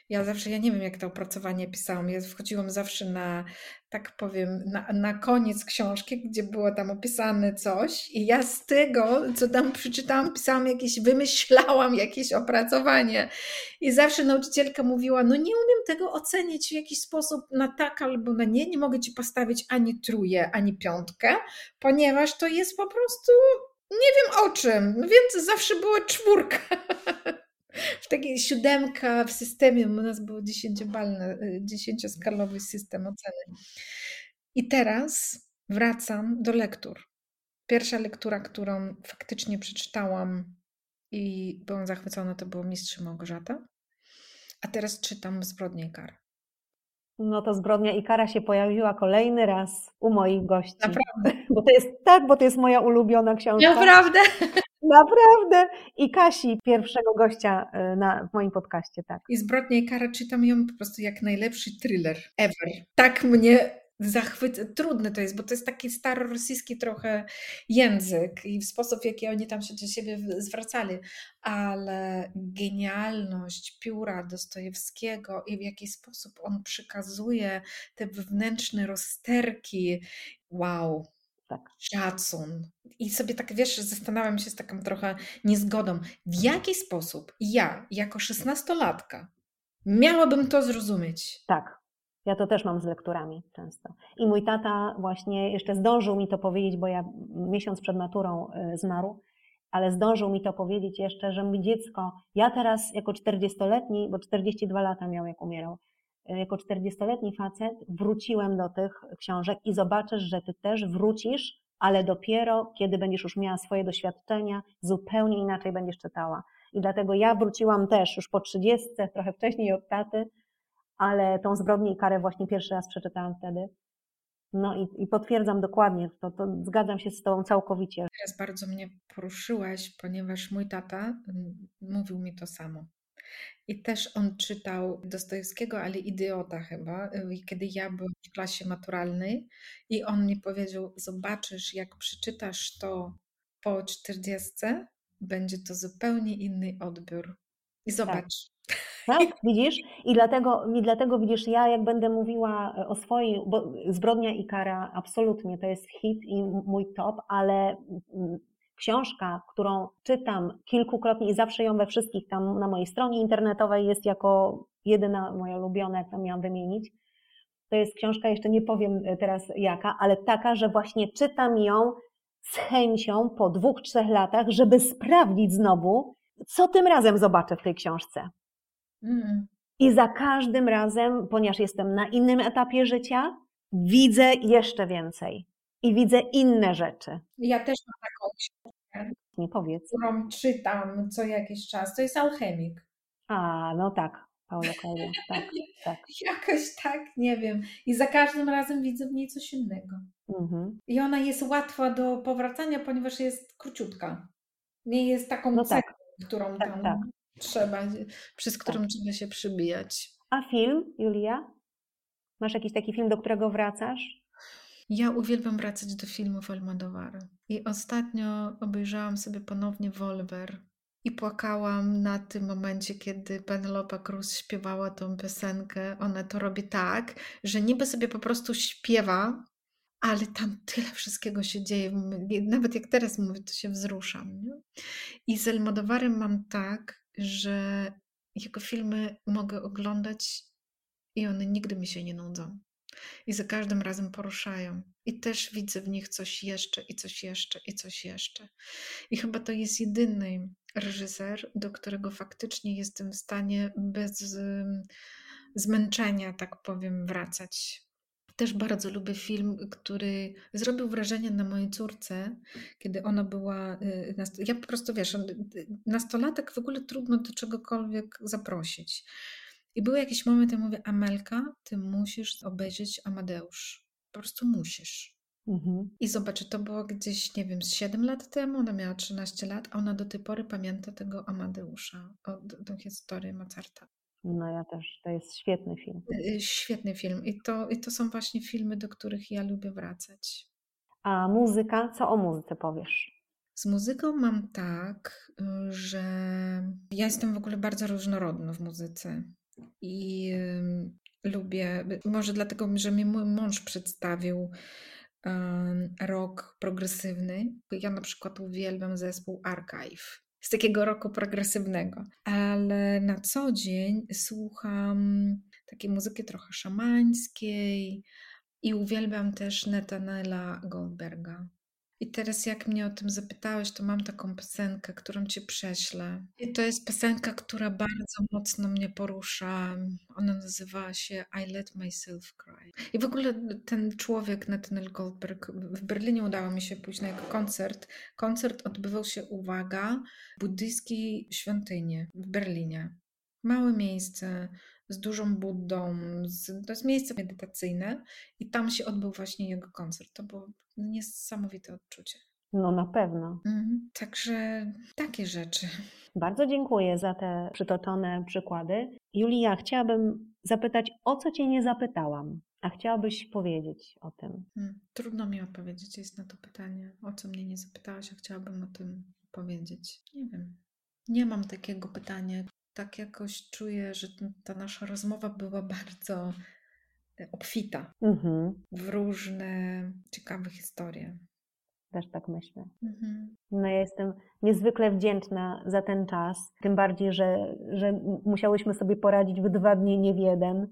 Ja zawsze, ja nie wiem, jak to opracowanie pisałam. Ja wchodziłam zawsze na, tak powiem, na, na koniec książki, gdzie było tam opisane coś, i ja z tego, co tam przeczytałam, pisałam jakieś, wymyślałam jakieś opracowanie. I zawsze nauczycielka mówiła: No, nie umiem tego ocenić w jakiś sposób na tak albo na nie. Nie mogę ci postawić ani truje, ani piątkę, ponieważ to jest po prostu nie wiem o czym, więc zawsze była czwórka. w takiej siódemka w systemie, u nas był dziesięciobalny, y, dziesięcioskalowy system oceny. I teraz wracam do lektur. Pierwsza lektura, którą faktycznie przeczytałam i byłam zachwycona, to było Mistrz Małgorzata. A teraz czytam Zbrodnię i karę. No to Zbrodnia i kara się pojawiła kolejny raz u moich gości. Naprawdę? Bo to jest tak, bo to jest moja ulubiona książka. Naprawdę? Naprawdę. I Kasi, pierwszego gościa y, na, w moim podcaście, tak. I Zbrodnia i kara czytam ją po prostu jak najlepszy thriller ever. Tak mnie zachwyt, trudny to jest, bo to jest taki starorosyjski trochę język i sposób, w jaki oni tam się do siebie zwracali, ale genialność pióra Dostojewskiego i w jaki sposób on przekazuje te wewnętrzne rozterki, wow, tak. szacun. I sobie tak, wiesz, zastanawiam się z taką trochę niezgodą, w jaki sposób ja, jako szesnastolatka, miałabym to zrozumieć. Tak, ja to też mam z lekturami często. I mój tata właśnie jeszcze zdążył mi to powiedzieć, bo ja miesiąc przed maturą y, zmarł, ale zdążył mi to powiedzieć jeszcze, że mi dziecko, ja teraz jako 40-letni, bo 42 lata miał jak umierał, jako 40-letni facet wróciłem do tych książek i zobaczysz, że ty też wrócisz, ale dopiero kiedy będziesz już miała swoje doświadczenia, zupełnie inaczej będziesz czytała. I dlatego ja wróciłam też już po 30, trochę wcześniej od taty, ale tą zbrodnię i karę właśnie pierwszy raz przeczytałam wtedy. No i, i potwierdzam dokładnie, to, to zgadzam się z Tobą całkowicie. Teraz bardzo mnie poruszyłaś, ponieważ mój tata mm, mówił mi to samo. I też on czytał Dostojewskiego, ale idiota chyba, y, kiedy ja byłam w klasie maturalnej i on mi powiedział, zobaczysz jak przeczytasz to po czterdziestce, będzie to zupełnie inny odbiór. I tak. zobacz, tak, widzisz? I dlatego, I dlatego widzisz, ja jak będę mówiła o swojej, bo Zbrodnia i kara absolutnie to jest hit i mój top, ale książka, którą czytam kilkukrotnie i zawsze ją we wszystkich tam na mojej stronie internetowej jest jako jedyna moja ulubiona, jak tam miałam wymienić. To jest książka, jeszcze nie powiem teraz jaka, ale taka, że właśnie czytam ją z chęcią po dwóch, trzech latach, żeby sprawdzić znowu, co tym razem zobaczę w tej książce. Mm. I za każdym razem, ponieważ jestem na innym etapie życia, widzę jeszcze więcej i widzę inne rzeczy. Ja też mam taką książkę, Nie powiedz. którą czytam co jakiś czas. To jest Alchemik. A, no tak, Paulo Coelho, tak, tak. Jakoś tak, nie wiem. I za każdym razem widzę w niej coś innego. Mhm. I ona jest łatwa do powracania, ponieważ jest króciutka. Nie jest taką no tak. którą tak, tam tak trzeba, przez którą tak. trzeba się przybijać. A film, Julia? Masz jakiś taki film, do którego wracasz? Ja uwielbiam wracać do filmów Almodovara. I ostatnio obejrzałam sobie ponownie Wolver. i płakałam na tym momencie, kiedy Penelope Cruz śpiewała tą piosenkę. Ona to robi tak, że niby sobie po prostu śpiewa, ale tam tyle wszystkiego się dzieje. Nawet jak teraz mówię, to się wzruszam. Nie? I z Elmodowarem mam tak, że jego filmy mogę oglądać i one nigdy mi się nie nudzą. I za każdym razem poruszają. I też widzę w nich coś jeszcze, i coś jeszcze, i coś jeszcze. I chyba to jest jedyny reżyser, do którego faktycznie jestem w stanie bez zmęczenia, tak powiem, wracać. Też bardzo lubię film, który zrobił wrażenie na mojej córce, kiedy ona była. Y, ja po prostu wiesz, nastolatek w ogóle trudno do czegokolwiek zaprosić. I był jakiś moment, ja mówię, Amelka, ty musisz obejrzeć Amadeusz. Po prostu musisz. Mhm. I zobacz, to było gdzieś, nie wiem, z 7 lat temu, ona miała 13 lat, a ona do tej pory pamięta tego Amadeusza, tę historię Mozarta. No ja też, to jest świetny film. Y, y, świetny film I to, i to są właśnie filmy, do których ja lubię wracać. A muzyka, co o muzyce powiesz? Z muzyką mam tak, y, że ja jestem w ogóle bardzo różnorodna w muzyce i lubię, może dlatego, że mnie mój mąż przedstawił rok progresywny. Ja na przykład uwielbiam zespół Archive z takiego roku progresywnego. Ale na co dzień słucham takiej muzyki trochę szamańskiej i uwielbiam też Netanela Goldberga. I teraz jak mnie o tym zapytałeś, to mam taką piosenkę, którą ci prześlę. I to jest piosenka, która bardzo mocno mnie porusza. Ona nazywa się I Let Myself Cry. I w ogóle ten człowiek, Nathaniel Goldberg, w Berlinie udało mi się pójść na jego koncert. Koncert odbywał się, uwaga, w buddyjskiej świątyni w Berlinie. Małe miejsce, z dużą Buddą, z, to jest miejsce medytacyjne i tam się odbył właśnie jego koncert. To było niesamowite odczucie. No na pewno. Mhm. Także takie rzeczy. Bardzo dziękuję za te przytoczone przykłady. Julia, chciałabym zapytać, o co Cię nie zapytałam, a chciałabyś powiedzieć o tym? Hmm, trudno mi odpowiedzieć jest na to pytanie, o co mnie nie zapytałaś, a chciałabym o tym powiedzieć. Nie wiem. Nie mam takiego pytania, tak jakoś czuję, że ta nasza rozmowa była bardzo e, obfita mhm. w różne ciekawe historie. Też tak myślę. Mhm. No ja jestem niezwykle wdzięczna za ten czas, tym bardziej, że, że musiałyśmy sobie poradzić w dwa dni, nie w jeden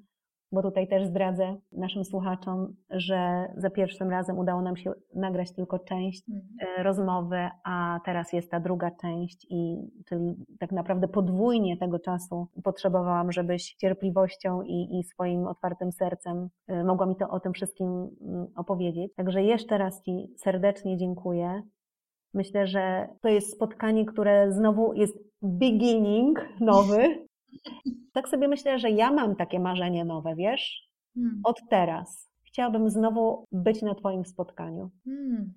bo tutaj też zdradzę naszym słuchaczom, że za pierwszym razem udało nam się nagrać tylko część mhm. e, rozmowy, a teraz jest ta druga część, i, czyli tak naprawdę podwójnie tego czasu potrzebowałam, żebyś cierpliwością i, i swoim otwartym sercem e, mogła mi to o tym wszystkim mm, opowiedzieć. Także jeszcze raz Ci serdecznie dziękuję. Myślę, że to jest spotkanie, które znowu jest beginning nowy, tak sobie myślę, że ja mam takie marzenie nowe, wiesz? Hmm. Od teraz. Chciałabym znowu być na Twoim spotkaniu. Hmm.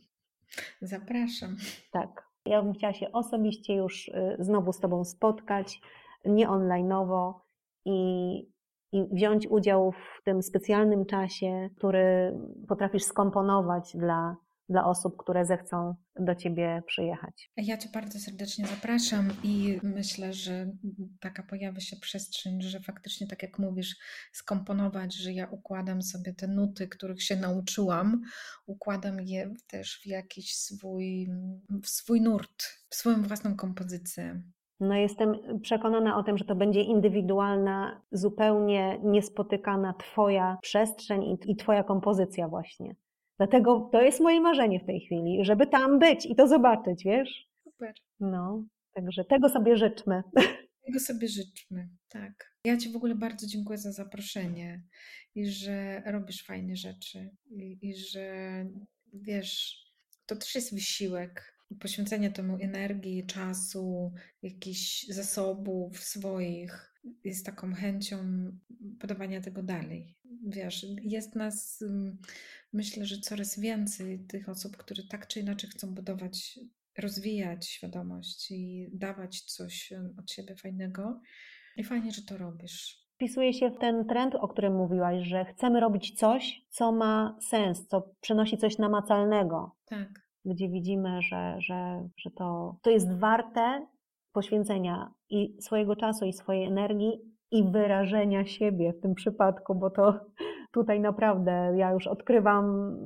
Zapraszam. Tak. Ja bym chciała się osobiście już y, znowu z Tobą spotkać, nie onlineowo i, i wziąć udział w tym specjalnym czasie, który potrafisz skomponować dla dla osób, które zechcą do Ciebie przyjechać. Ja Cię bardzo serdecznie zapraszam i myślę, że taka pojawia się przestrzeń, że faktycznie, tak jak mówisz, skomponować, że ja układam sobie te nuty, których się nauczyłam, układam je też w jakiś swój, w swój nurt, w swoją własną kompozycję. No jestem przekonana o tym, że to będzie indywidualna, zupełnie niespotykana Twoja przestrzeń i, i Twoja kompozycja właśnie. Dlatego to jest moje marzenie w tej chwili, żeby tam być i to zobaczyć, wiesz? Super. No, także tego sobie życzmy. Tego sobie życzmy, tak. Ja Ci w ogóle bardzo dziękuję za zaproszenie i że robisz fajne rzeczy i, i że wiesz, to też jest wysiłek, poświęcenie temu energii, czasu, jakichś zasobów swoich jest taką chęcią podawania tego dalej. Wiesz, jest nas myślę, że coraz więcej tych osób, które tak czy inaczej chcą budować, rozwijać świadomość i dawać coś od siebie fajnego. I fajnie, że to robisz. Wpisuje się w ten trend, o którym mówiłaś, że chcemy robić coś, co ma sens, co przynosi coś namacalnego. Tak. gdzie widzimy, że, że, że to, to jest warte poświęcenia i swojego czasu, i swojej energii, i wyrażenia siebie w tym przypadku, bo to tutaj naprawdę ja już odkrywam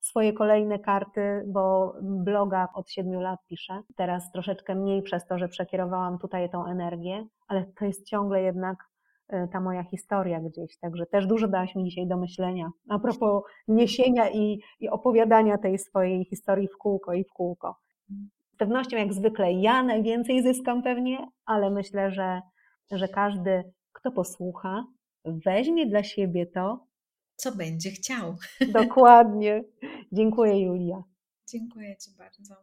swoje kolejne karty, bo bloga od siedmiu lat piszę. Teraz troszeczkę mniej przez to, że przekierowałam tutaj tą energię, ale to jest ciągle jednak e, ta moja historia gdzieś. Także też dużo dałaś mi dzisiaj do myślenia a propos niesienia i, i opowiadania tej swojej historii w kółko i w kółko. Z pewnością, jak zwykle, ja najwięcej zyskam pewnie, ale myślę, że, że każdy, kto posłucha, weźmie dla siebie to, co będzie chciał. Dokładnie. Dziękuję, Julia. Dziękuję Ci bardzo.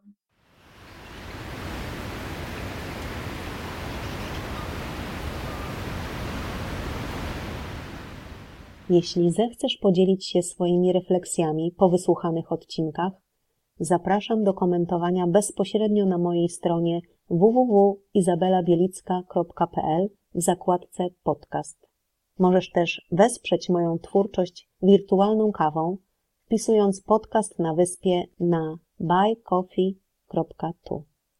Jeśli zechcesz podzielić się swoimi refleksjami po wysłuchanych odcinkach, zapraszam do komentowania bezpośrednio na mojej stronie www.izabelabielicka.pl w zakładce podcast. Możesz też wesprzeć moją twórczość wirtualną kawą, wpisując podcast na wyspie na buycoffee.tu.